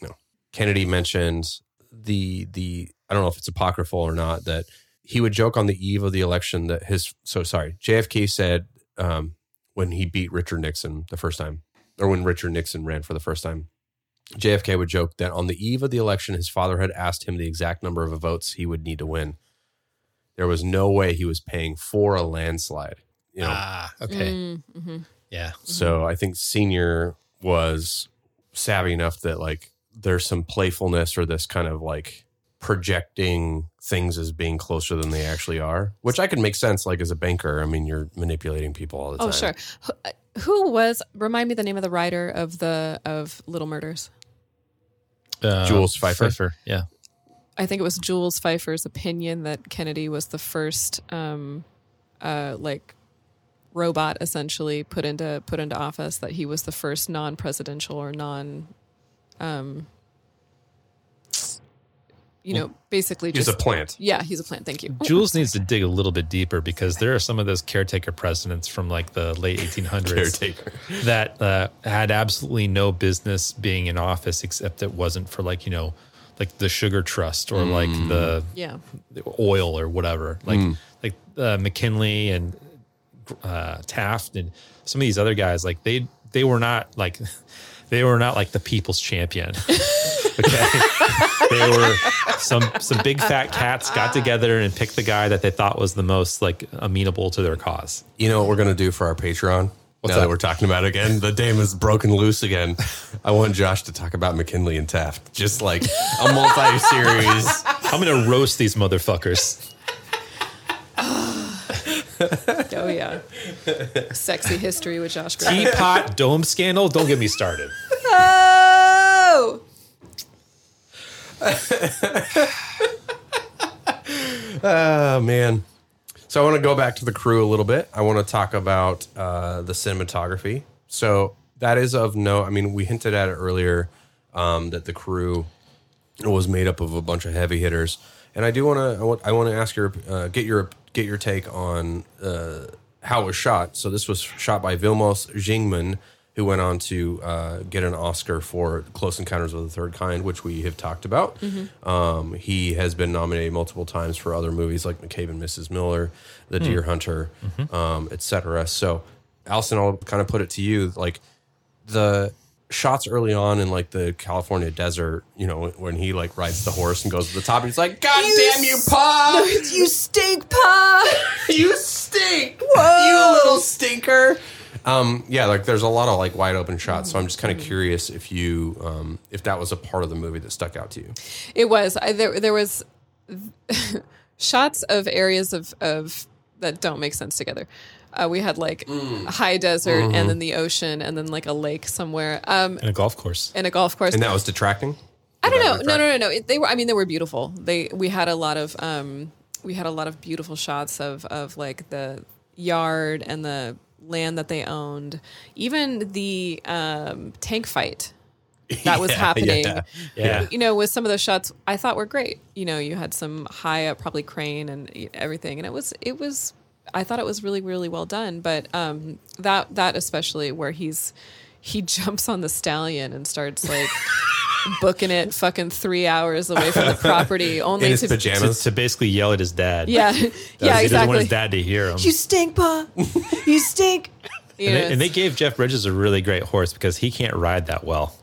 No. Kennedy mentioned the the I don't know if it's apocryphal or not that he would joke on the eve of the election that his so sorry JFK said um, when he beat Richard Nixon the first time or when Richard Nixon ran for the first time JFK would joke that on the eve of the election his father had asked him the exact number of votes he would need to win. There was no way he was paying for a landslide. You know, Ah, okay. Mm-hmm. Yeah. so I think senior was savvy enough that like there's some playfulness or this kind of like projecting things as being closer than they actually are, which I can make sense. Like as a banker, I mean, you're manipulating people all the time. Oh, sure. Who, was? Remind me the name of the writer of the of Little Murders. Uh, Jules Feiffer. Yeah. I think it was Jules Feiffer's opinion that Kennedy was the first, um, uh, like robot essentially put into put into office. That he was the first non-presidential or non, um, you know, basically He's just a plant. Yeah, he's a plant. Thank you. Jules needs to dig a little bit deeper because there are some of those caretaker presidents from like the late 1800s Caretaker. *laughs* that uh, had absolutely no business being in office except it wasn't for like, you know, like the sugar trust or like the, Yeah. oil or whatever. Like, Mm. like uh, McKinley and uh, Taft and some of these other guys, like they, they were not like, *laughs* they were not like the people's champion. *laughs* okay. They were some some big fat cats got together and picked the guy that they thought was the most like amenable to their cause. You know what we're gonna do for our Patreon? What's now that? that? we're talking about again, the dame is broken loose again. I want Josh to talk about McKinley and Taft, just like a multi-series. I'm gonna roast these motherfuckers. Oh yeah. Sexy history with Josh Griffith. Teapot dome scandal. Don't get me started. Oh. Oh man. So I want to go back to the crew a little bit. I want to talk about uh, the cinematography. So that is of note. I mean, we hinted at it earlier um, that the crew was made up of a bunch of heavy hitters, and I do want to. I want, to ask your uh, get your get your take on uh, how it was shot. So this was shot by Vilmos Zsigmond, who went on to uh, get an Oscar for Close Encounters of the Third Kind, which we have talked about. Mhm. Um, he has been nominated multiple times for other movies like McCabe and Mrs. Miller, The Hmm. Deer Hunter, um, etc. So, Allison, I'll kind of put it to you, like the shots early on in like the California desert, you know, when he like rides the horse and goes to the top, and he's like, "God damn you, Pa! *laughs* you stink, Pa! *laughs* you stink! You little stinker!" Um, yeah, like there's a lot of like wide open shots. So I'm just kind of curious if you, um, if that was a part of the movie that stuck out to you. It was. I, there, there was *laughs* shots of areas of, of that don't make sense together. Uh, we had like Mm. high desert Mhm. and then the ocean and then like a lake somewhere. Um, And a golf course. and a golf course. And that was detracting. I don't know. No, no, no, no. It, they were. I mean, they were beautiful. They. We had a lot of. Um, we had a lot of beautiful shots of of like the yard and the land that they owned. Even the um, tank fight *laughs* that was Yeah, happening. yeah, yeah. You know, with some of those shots, I thought were great. You know, you had some high up, probably crane and everything, and it was it was. I thought it was really really well done. But um, that that especially where he's he *laughs* jumps on the stallion and starts like *laughs* booking it fucking three hours away from the property *laughs* only to to, to basically yell at his dad. Yeah. *laughs* Because Yeah, He doesn't want his dad to hear him. You stink, Pa. You stink. You *laughs* and, know, they, and they gave Jeff Bridges a really great horse because he can't ride that well.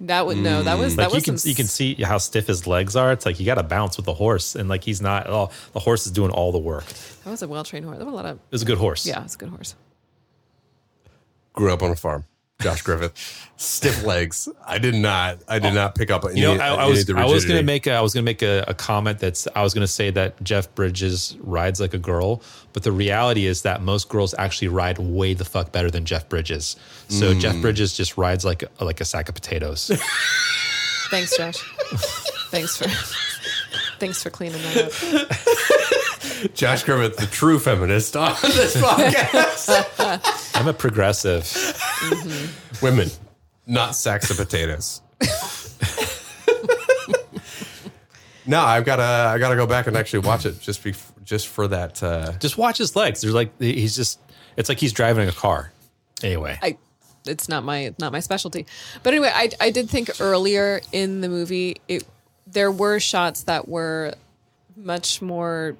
that would no. That was mm. like that you was can some you can see how stiff his legs are. It's like you got to bounce with the horse, and like he's not. Oh, the horse is doing all the work. That was a well trained horse. There were a lot of. It was a good horse. Yeah, it's a good horse. Grew up on a farm. Josh Griffith, stiff legs. I did not. I did not pick up. Any, You know, I, I was I was gonna make a, I was gonna make a, a comment that's I was gonna say that Jeff Bridges rides like a girl, but the reality is that most girls actually ride way the fuck better than Jeff Bridges. So Mm. Jeff Bridges just rides like like a sack of potatoes. *laughs* Thanks, Josh. thanks for thanks for cleaning that up. *laughs* Josh Griffith, the true feminist on this *laughs* podcast. I'm a progressive. Women, not sacks of potatoes. no, I've got to. I got to go back and actually watch it just be just for that. Uh, Just watch his legs. They're like he's just. It's like he's driving a car. Anyway, I it's not my not my specialty. But anyway, I I did think earlier in the movie it there were shots that were much more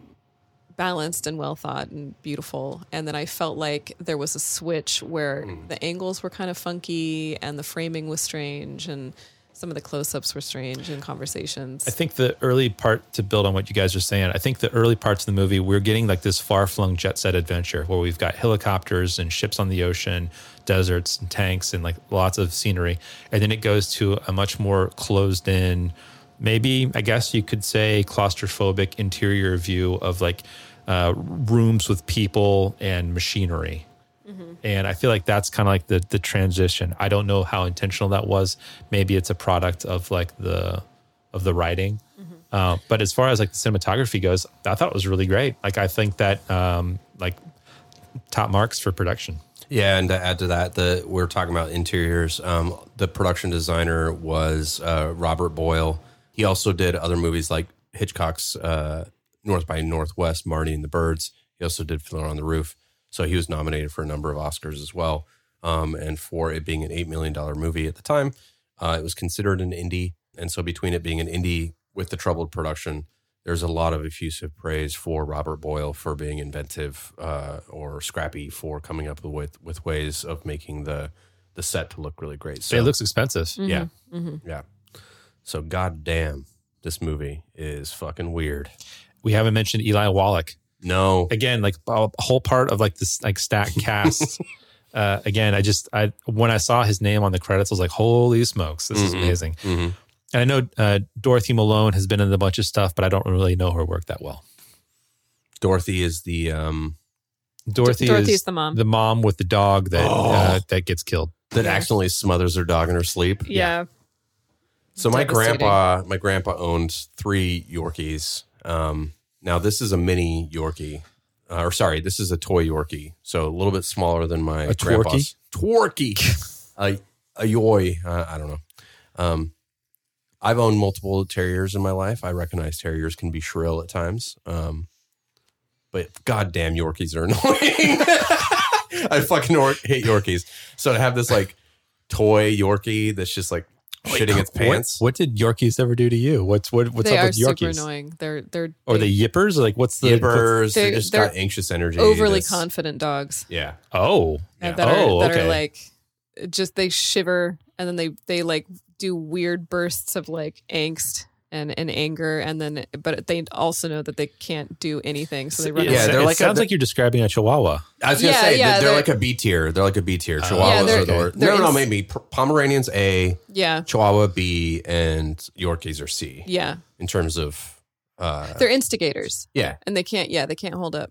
balanced and well thought and beautiful and then I felt like there was a switch where hmm. the angles were kind of funky and the framing was strange and some of the close-ups were strange in conversations. I think the early part to build on what you guys are saying, I think the early parts of the movie, we're getting like this far flung jet set adventure where we've got helicopters and ships on the ocean, deserts and tanks and like lots of scenery. And then it goes to a much more closed in, maybe, I guess you could say, claustrophobic interior view of like uh, rooms with people and machinery. And I feel like that's kind of like the the transition. I don't know how intentional that was. Maybe it's a product of like the of the writing. Uh, but as far as like the cinematography goes, I thought it was really great. Like I think that um, like top marks for production. Yeah, and to add to that, the we're talking about interiors. Um, the production designer was uh, Robert Boyle. He also did other movies like Hitchcock's uh, North by Northwest, Marnie and the Birds. He also did Fiddler on the Roof. So he was nominated for a number of Oscars as well. Um, and for it being an $8 million movie at the time, uh, it was considered an indie. And so between it being an indie with the troubled production, there's a lot of effusive praise for Robert Boyle for being inventive uh, or scrappy for coming up with with ways of making the the set to look really great. So, it looks expensive. Yeah, Mhm. yeah. So goddamn, this movie is fucking weird. We haven't mentioned Eli Wallach. No, Again, like a whole part of like this like stacked *laughs* cast. uh, again, I just I when I saw his name on the credits, I was like, "Holy smokes, this is Mhm. amazing!" Mhm. And I know uh, Dorothy Malone has been in a bunch of stuff, but I don't really know her work that well. Dorothy is the um Dorothy Dorothy's is the mom. the mom with the dog that Oh. uh, that gets killed. that accidentally smothers her dog in her sleep. yeah. So my grandpa, my grandpa owned three Yorkies. Um, now this is a mini Yorkie, uh, or sorry, this is a toy Yorkie, so a little bit smaller than my A grandpa's. Twerky, *laughs* a a yoy. Uh, I don't know. Um, I've owned multiple terriers in my life. I recognize terriers can be shrill at times. Um, but goddamn Yorkies are *laughs* annoying. *laughs* I fucking or- hate Yorkies. So to have this like toy Yorkie that's just like shitting its *laughs* pants. What, did Yorkies ever do to you? What's what, what's they up are with super Yorkies? annoying. They're they're Or the yippers? Like what's the Yippers, they They're- just got anxious energy. overly that's- confident dogs. Yeah. Oh, Yeah. that Oh, are that okay. are like just they shiver and then they they like do weird bursts of like angst and, and anger and then but they also know that they can't do anything so they run Yeah, Yeah, they're it like a- sounds like you're describing a Chihuahua. I was gonna Yeah, say yeah, they're, they're they're- like a B tier. They're like a B tier. Oh, Chihuahuas Yeah, they're- are the worst. No, no, no, ins- maybe Pomeranians A, yeah Chihuahua B, and Yorkies are C yeah in terms of. Uh, they're instigators yeah, and they can't yeah they can't hold up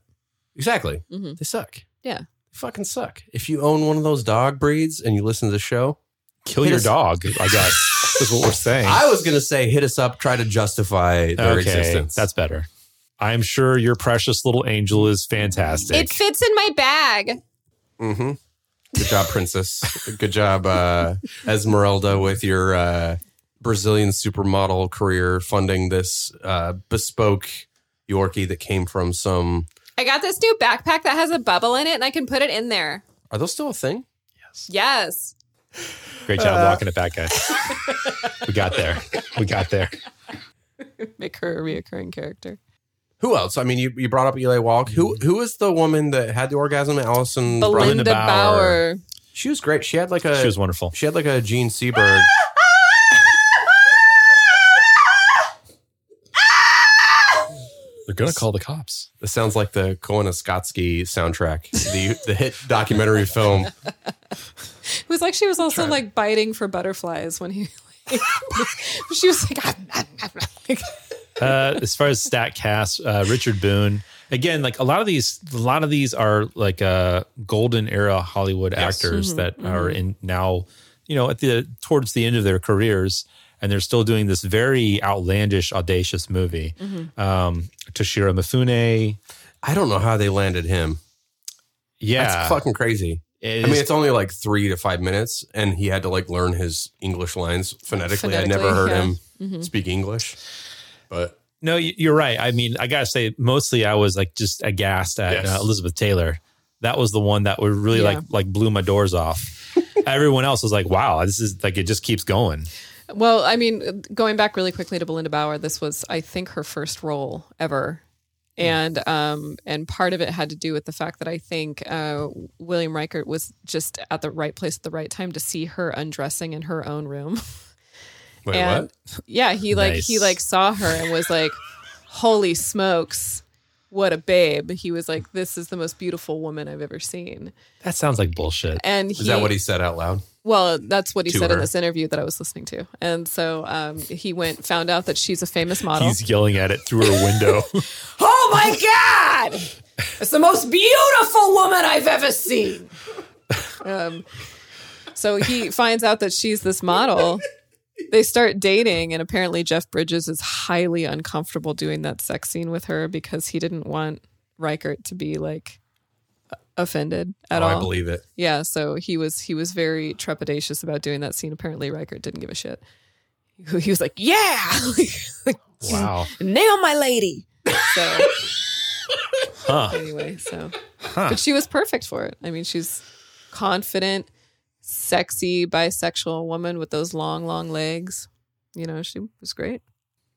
exactly. mm-hmm. They suck. yeah They fucking suck. If you own one of those dog breeds and you listen to the show, Kill Hit your us- dog, I guess, is what we're *laughs* saying. I was gonna say hit us up, try to justify their okay, existence. that's better. I'm sure your precious little angel is fantastic. it fits in my bag Mm-hmm. Good job, Princess. Good job, uh, Esmeralda, with your uh, Brazilian supermodel career, funding this uh, bespoke Yorkie that came from some. i got this new backpack that has a bubble in it and i can put it in there Are those still a thing? Yes. Yes Great job Uh, walking it back, guys. we got there. We got there. *laughs* make her a reoccurring character Who else? I mean, you, you brought up Eli Wallach. Who who is the woman that had the orgasm? At Allison belinda Brown? bauer. She was great. She had like a She was wonderful. she had like a Jean Seberg. They're gonna call the cops. This sounds like the Koyaanisqatsi soundtrack, the the hit documentary film. *laughs* It was like she was also like biting for butterflies when he. *laughs* she was like, like uh, as far as stat cast, uh, Richard Boone. Again, like a lot of these, a lot of these are like uh, golden era Hollywood actors Mhm, that mhm. are in now, you know, at the towards the end of their careers, and they're still doing this very outlandish, audacious movie. Mhm. Um, Toshiro Mifune. I don't know how they landed him. Yeah, That's fucking crazy. It I mean, it's only like three to five minutes, and he had to like learn his English lines phonetically. I never heard yeah. him Mhm. speak English, but No, you- you're right. I mean, I gotta say, mostly I was like just aghast at Yes. uh, Elizabeth Taylor. That was the one that would really Yeah. like like blew my doors off. *laughs* Everyone else was like, "Wow, this is like it just keeps going." Well, I mean, going back really quickly to Belinda Bauer, this was, I think, her first role ever, and um, and part of it had to do with the fact that I think uh, William Richert was just at the right place at the right time to see her undressing in her own room. *laughs* Wait, and what? yeah, he like he like saw her and was like, *laughs* "Holy smokes, what a babe!" He was like, "This is the most beautiful woman I've ever seen." That sounds like bullshit. And Is that what he said out loud? Well, that's what he said in this interview that I was listening to. And so um, he went, found out that she's a famous model. He's yelling at it through her window. *laughs* oh my God! It's the most beautiful woman I've ever seen. Um, so he finds out that she's this model. They start dating, and apparently Jeff Bridges is highly uncomfortable doing that sex scene with her because he didn't want Richert to be like offended at oh, all. I believe it. Yeah, so he was he was very trepidatious about doing that scene. Apparently, Richert didn't give a shit. He was like, "Yeah, *laughs* wow. nail my lady." So *laughs* Huh. anyway, so Huh. but she was perfect for it. I mean, she's confident, sexy, bisexual woman with those long, long legs. You know, she was great.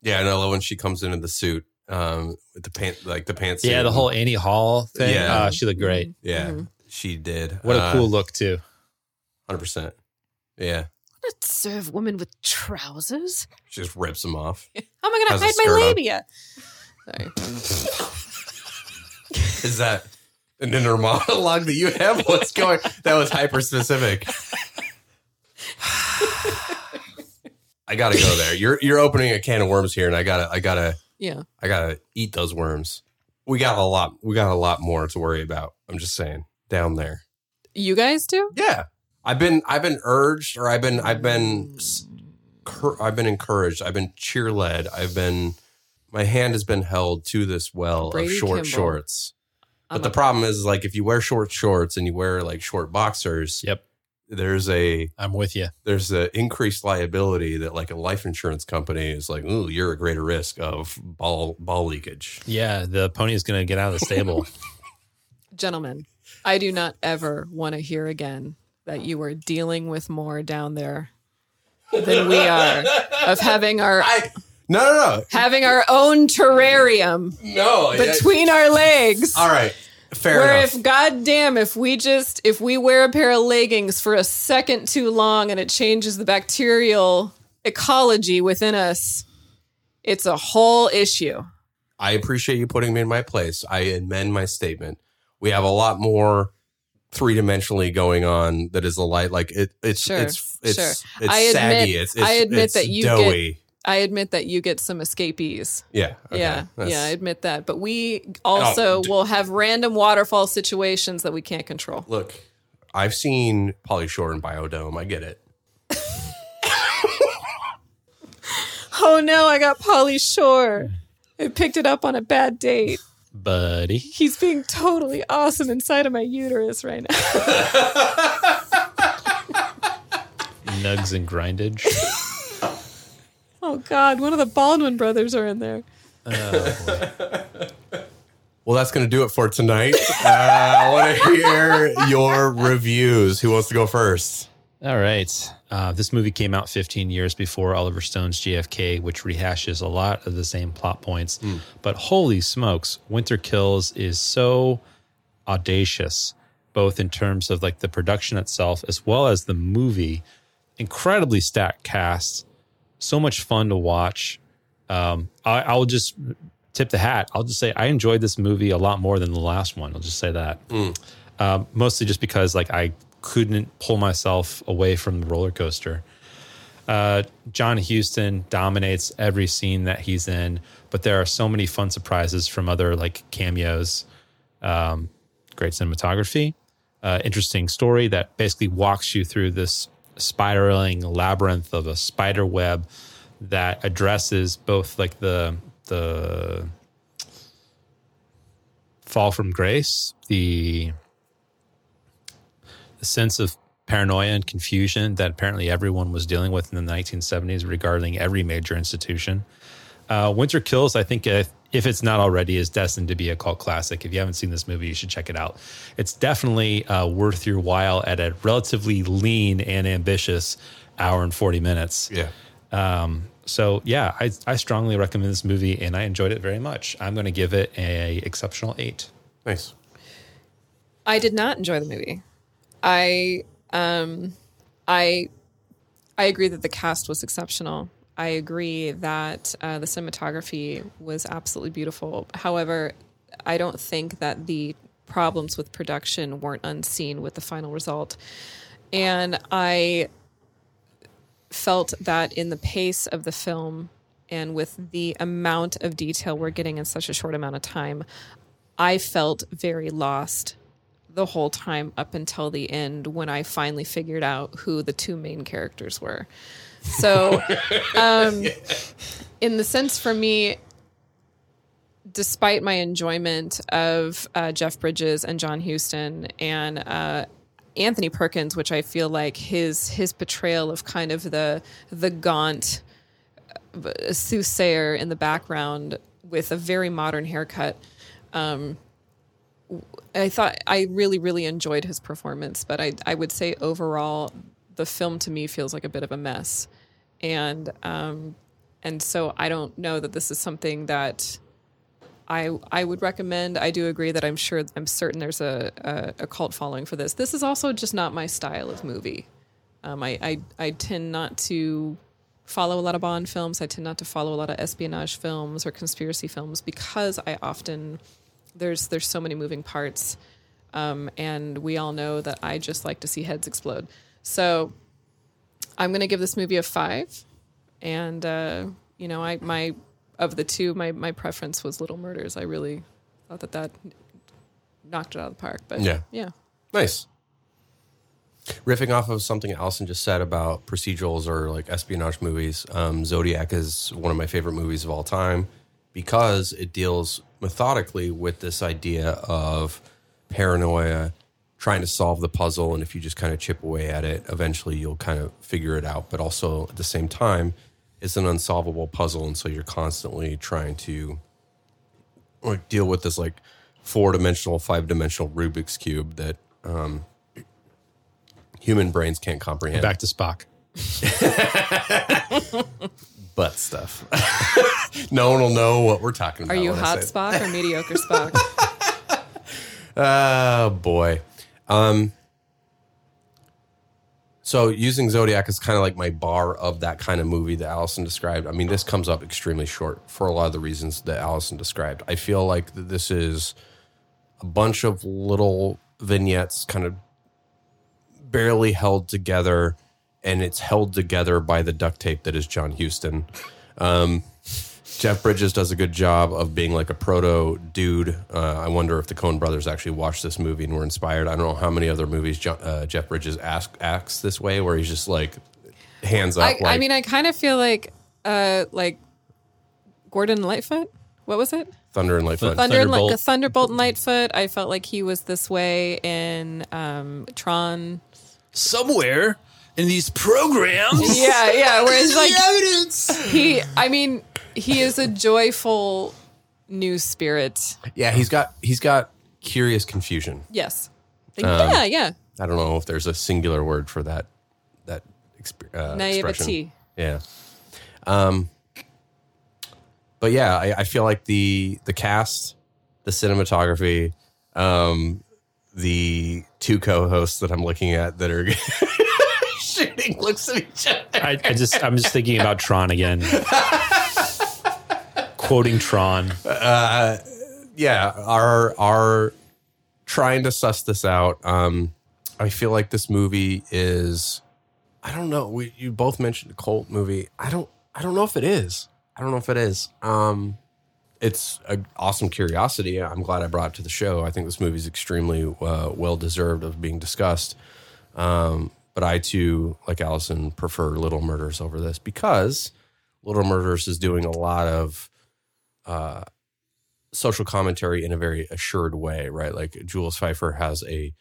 Yeah, and I love when she comes in in the suit, um, with the pant, like the pants. Yeah, the whole Annie Hall thing. Yeah. Uh, she looked great. Yeah, Mm-hmm. she did. What a Uh, cool look too. Hundred percent. Yeah, Not serve women with trousers. she just rips them off. *laughs* How am I going a to hide my labia? Sorry. *laughs* Is that an inner monologue that you have? What's going? That was hyper specific. *sighs* I gotta go there. You're you're opening a can of worms here, and I gotta I gotta Yeah. I gotta eat those worms. We got a lot. We got a lot more to worry about. I'm just saying down there. You guys do? Yeah, I've been I've been urged, or I've been I've been I've been encouraged. I've been cheer led. I've been my hand has been held to this well Brady of short Kimball. shorts. But I'm the a- problem is, like, if you wear short shorts and you wear like short boxers, Yep. There's a I'm with you. there's an increased liability that like a life insurance company is like, ooh, you're a greater risk of ball ball leakage. Yeah, the pony is going to get out of the stable. *laughs* Gentlemen, I do not ever want to hear again that you are dealing with more down there than we are of having our I, No, no, no, having our own terrarium no. between our legs. All right, fair Where enough. if goddamn if we just if we wear a pair of leggings for a second too long and it changes the bacterial ecology within us, it's a whole issue. I appreciate you putting me in my place. I amend my statement. We have a lot more three dimensionally going on that is a light like it. It's Sure, it's it's sure. it's I admit. It's, it's I admit it's that you doughy. get. I admit that you get some escapees. yeah, okay. yeah, That's- yeah, I admit that. But we also Oh, d- will have random waterfall situations that we can't control. Look, I've seen Pauly Shore and Bio-Dome. I get it. *laughs* Oh no, I got Pauly Shore. I picked it up on a bad date. Buddy. He's being totally awesome inside of my uterus right now. *laughs* Nugs and grindage. *laughs* Oh God, one of the Baldwin brothers are in there. *laughs* Well, that's going to do it for tonight. uh, I want to hear your reviews. Who wants to go first? All right. Uh, this movie came out 15 years before Oliver Stone's JFK, which rehashes a lot of the same plot points. But holy smokes, Winter Kills is so audacious, both in terms of like the production itself as well as the movie. Incredibly stacked cast, so much fun to watch. Um, I, I'll just tip the hat. I'll just say I enjoyed this movie a lot more than the last one. I'll just say that. Um, mostly just because like I couldn't pull myself away from the roller coaster. Uh, John Huston dominates every scene that he's in, but there are so many fun surprises from other like cameos. Um, great cinematography, uh, interesting story that basically walks you through this spiraling labyrinth of a spider web that addresses both like the the fall from grace, the the sense of paranoia and confusion that apparently everyone was dealing with in the 1970s regarding every major institution. Uh, Winter Kills, I think, if it's not already, is destined to be a cult classic. If you haven't seen this movie, you should check it out. It's definitely uh, worth your while at a relatively lean and ambitious hour and 40 minutes. Yeah. Um, so yeah, I, I strongly recommend this movie and I enjoyed it very much. I'm going to give it a exceptional eight. Nice. I did not enjoy the movie. I um I I agree that the cast was exceptional. I agree that uh, the cinematography was absolutely beautiful. However, I don't think that the problems with production weren't unseen with the final result. And I felt that in the pace of the film and with the amount of detail we're getting in such a short amount of time, I felt very lost the whole time up until the end when I finally figured out who the two main characters were. So, *laughs* um, in the sense for me, despite my enjoyment of uh, Jeff Bridges and John Huston and uh, Anthony Perkins, which I feel like his his portrayal of kind of the the gaunt uh, soothsayer in the background with a very modern haircut. Um, I thought I really, really enjoyed his performance, but I, I would say overall, the film to me feels like a bit of a mess, and um, and so I don't know that this is something that I I would recommend. I do agree that I'm sure I'm certain there's a a, a cult following for this. This is also just not my style of movie. Um, I, I I tend not to follow a lot of Bond films. I tend not to follow a lot of espionage films or conspiracy films because I often there's there's so many moving parts, um, and we all know that I just like to see heads explode. So I'm gonna give this movie a five, and uh, you know I my of the two my my preference was Little Murders. I really thought that that knocked it out of the park. But Yeah. yeah. Nice. Riffing off of something Allison just said about procedurals or like espionage movies, um, Zodiac is one of my favorite movies of all time because it deals methodically with this idea of paranoia, trying to solve the puzzle. And if you just kind of chip away at it, eventually you'll kind of figure it out. But also at the same time, it's an unsolvable puzzle. And so you're constantly trying to like deal with this like four dimensional, five dimensional Rubik's Cube that um, human brains can't comprehend. Back to Spock. *laughs* butt stuff. *laughs* no one will know what we're talking about. Are you hot. Spock or mediocre Spock? *laughs* Oh boy. Um so using Zodiac is kind of like my bar of that kind of movie that Allison described. I mean, this comes up extremely short for a lot of the reasons that Allison described. I feel like this is a bunch of little vignettes kind of barely held together and it's held together by the duct tape that is John Huston. Um, Jeff Bridges does a good job of being like a proto dude. Uh, I wonder if the Coen brothers actually watched this movie and were inspired. I don't know how many other movies Jo- uh, Jeff Bridges ask, acts this way, where he's just like hands up. I, like, I mean, I kind of feel like uh like Gordon Lightfoot. What was it? Thunder and Lightfoot. Thunder and like Thunderbolt and Lightfoot. I felt like he was this way in um Tron. Somewhere in these programs. Yeah, yeah. Whereas *laughs* is like the evidence. he, I mean, he is a joyful new spirit. Yeah, he's got he's got curious confusion. Yes. Um, yeah, yeah. I don't know if there's a singular word for that that exp- uh, Naivety. expression. Yeah. Um. But yeah, I, I feel like the the cast, the cinematography, um, the two co-hosts that I'm looking at that are *laughs* shooting looks at each other. I, I just I'm just thinking about Tron again. *laughs* Quoting Tron. uh, yeah, are are trying to suss this out. Um, I feel like this movie is. I don't know. We you both mentioned a cult movie. I don't. I don't know if it is. I don't know if it is. Um, it's an awesome curiosity. I'm glad I brought it to the show. I think this movie is extremely uh, well deserved of being discussed. Um, but I too, like Allison, prefer Little Murders over this because Little Murders is doing a lot of uh, social commentary in a very assured way, right? Like Jules Feiffer has a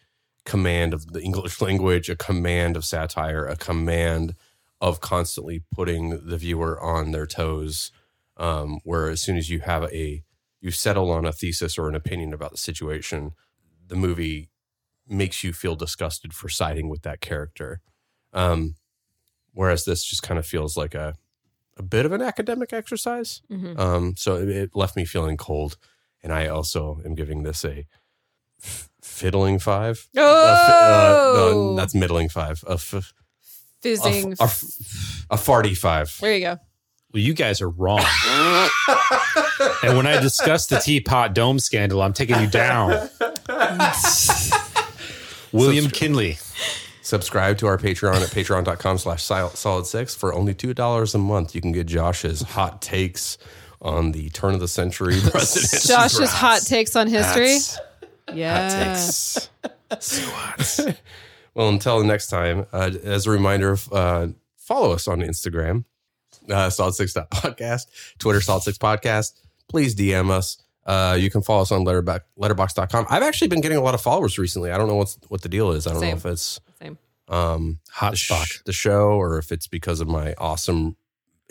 command of the English *laughs* language, a command of satire, a command of constantly putting the viewer on their toes. Um, where as soon as you have a you settle on a thesis or an opinion about the situation, the movie makes you feel disgusted for siding with that character. Um, whereas this just kind of feels like a a bit of an academic exercise. Mhm. Um, so it, it left me feeling cold, and I also am giving this a f- fiddling five. A fi- uh, Oh! no, that's middling five. A, f- a, Fizzing. f- a, f- a farty five. there you go. Well, you guys are wrong. *laughs* and when I discuss the teapot dome scandal, I'm taking you down. *laughs* William Kinley. Subscribe to our Patreon at patreon.com slash solid six. For only $2 a month, you can get Josh's hot takes on the turn of the century president. *laughs* Josh's hot takes on history. Hats. Yeah. takes. *laughs* well, until next time, uh, as a reminder, uh, follow us on Instagram, uh, solid six podcast, Twitter, solid six podcast. Please DM us. Uh, you can follow us on Letterboxd, letterboxd.com. I've actually been getting a lot of followers recently. I don't know what's, what the deal is. I don't know if it's Same. Um, Hot the, stock. the show or if it's because of my awesome,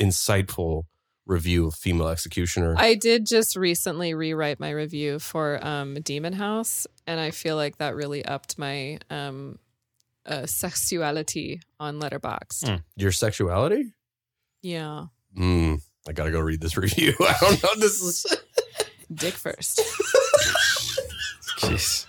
insightful review of Female Executioner. I did just recently rewrite my review for um, Demon House, and I feel like that really upped my um, uh, sexuality on Letterboxd. Hmm. Your sexuality? Yeah, Mm, I gotta go read this *laughs* review. I don't know. This is dick first. Jeez.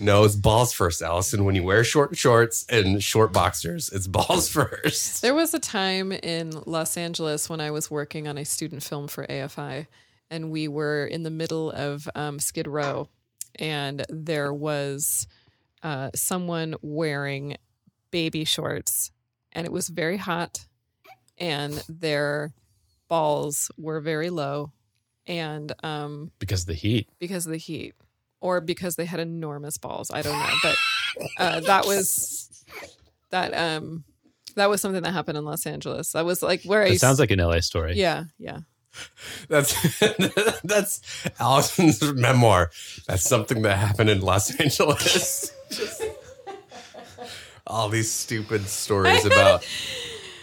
No, it's balls first, Allison. When you wear short shorts and short boxers, it's balls first. There was a time in Los Angeles when I was working on a student film for AFI, and we were in the middle of um, Skid Row, and there was uh, someone wearing baby shorts, and it was very hot, and their balls were very low, and um, Because of the heat. because of the heat or because they had enormous balls. I don't know, but *laughs* uh, that was that um that was something that happened in Los Angeles. That was like where I It used- sounds like an LA story. yeah, yeah. *laughs* That's *laughs* that's Allison's memoir. That's something that happened in Los Angeles. Just all these stupid stories about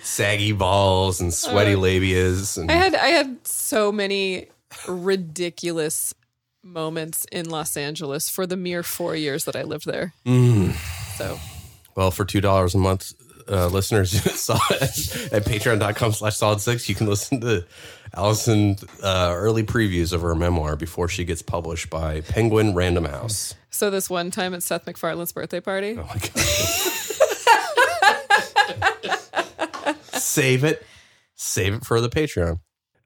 saggy balls and sweaty Uh, labias. And I had I had so many ridiculous moments in Los Angeles for the mere four years that I lived there. Mm. So Well, for two dollars a month, uh, listeners *laughs* saw it at patreon.com slash solid six. You can listen to Allison uh, early previews of her memoir before she gets published by Penguin Random House. so this one time at Seth MacFarlane's birthday party. Oh my god. *laughs* Save it. Save it for the Patreon.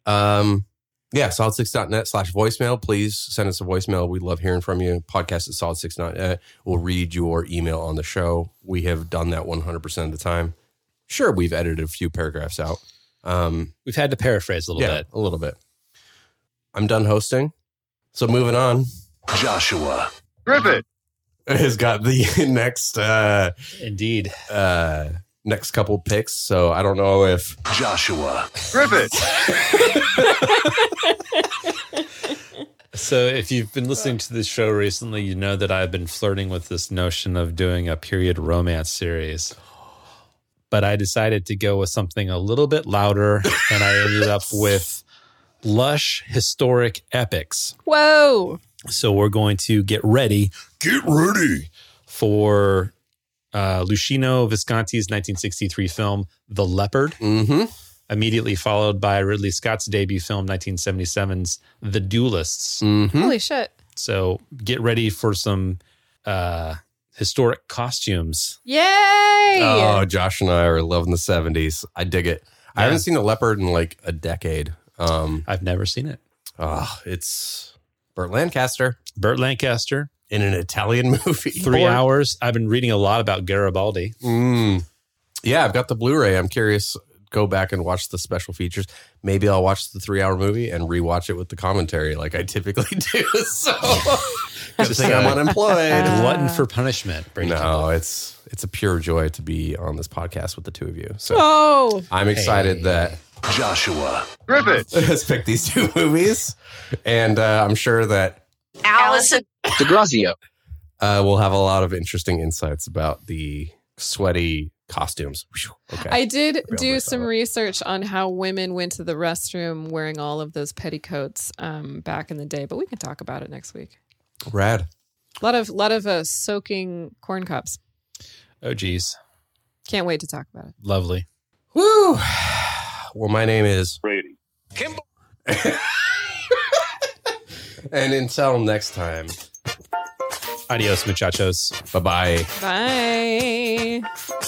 Um yeah, solid6.net slash voicemail. Please send us a voicemail. We love hearing from you. Podcast at solid6.net. We'll read your email on the show. We have done that 100% of the time. Sure, we've edited a few paragraphs out. Um, We've had to paraphrase a little yeah, bit. a little bit. I'm done hosting. So moving on. Joshua. Griffith. *laughs* Has got the *laughs* next uh Indeed. uh next couple picks. So I don't know if Joshua. Griffith. *laughs* So, if you've been listening to this show recently, you know that I've been flirting with this notion of doing a period romance series. But I decided to go with something a little bit louder, and I ended up with lush historic epics. Whoa. So, we're going to get ready. Get ready for uh, Luchino Visconti's 1963 film, The Leopard. Mm-hmm. Immediately followed by Ridley Scott's debut film, 1977's The Duelists. Mm-hmm. Holy shit. So get ready for some uh, historic costumes. Yay! Oh, Josh and I are loving the 70s. I dig it. I haven't seen a leopard in like a decade. Um, I've never seen it. oh, it's Burt Lancaster Burt Lancaster, in an Italian *laughs* movie. three hours. I've been reading a lot about Garibaldi. Mm. Yeah, I've got the Blu-ray. I'm curious. Go back and watch the special features. Maybe I'll watch the three-hour movie and rewatch it with the commentary, like I typically *laughs* do. So, *laughs* good thing I'm uh, unemployed. Glutton for punishment. Brady no, it's it's a pure joy to be on this podcast with the two of you. So Oh. I'm excited Hey. that Joshua. Griffith. has picked these two movies, and uh, I'm sure that Allison, DeGrazio. uh, we'll have a lot of interesting insights about the sweaty costumes. Whew, Okay. I did do some of research on how women went to the restroom wearing all of those petticoats um, back in the day, but we can talk about it next week. Rad. A lot of lot of uh, soaking corn cups. Oh, geez. Can't wait to talk about it. Lovely. Woo. Well, my name is Brady. Kimball. *laughs* and until next time, Adios, muchachos. bye bye. Bye.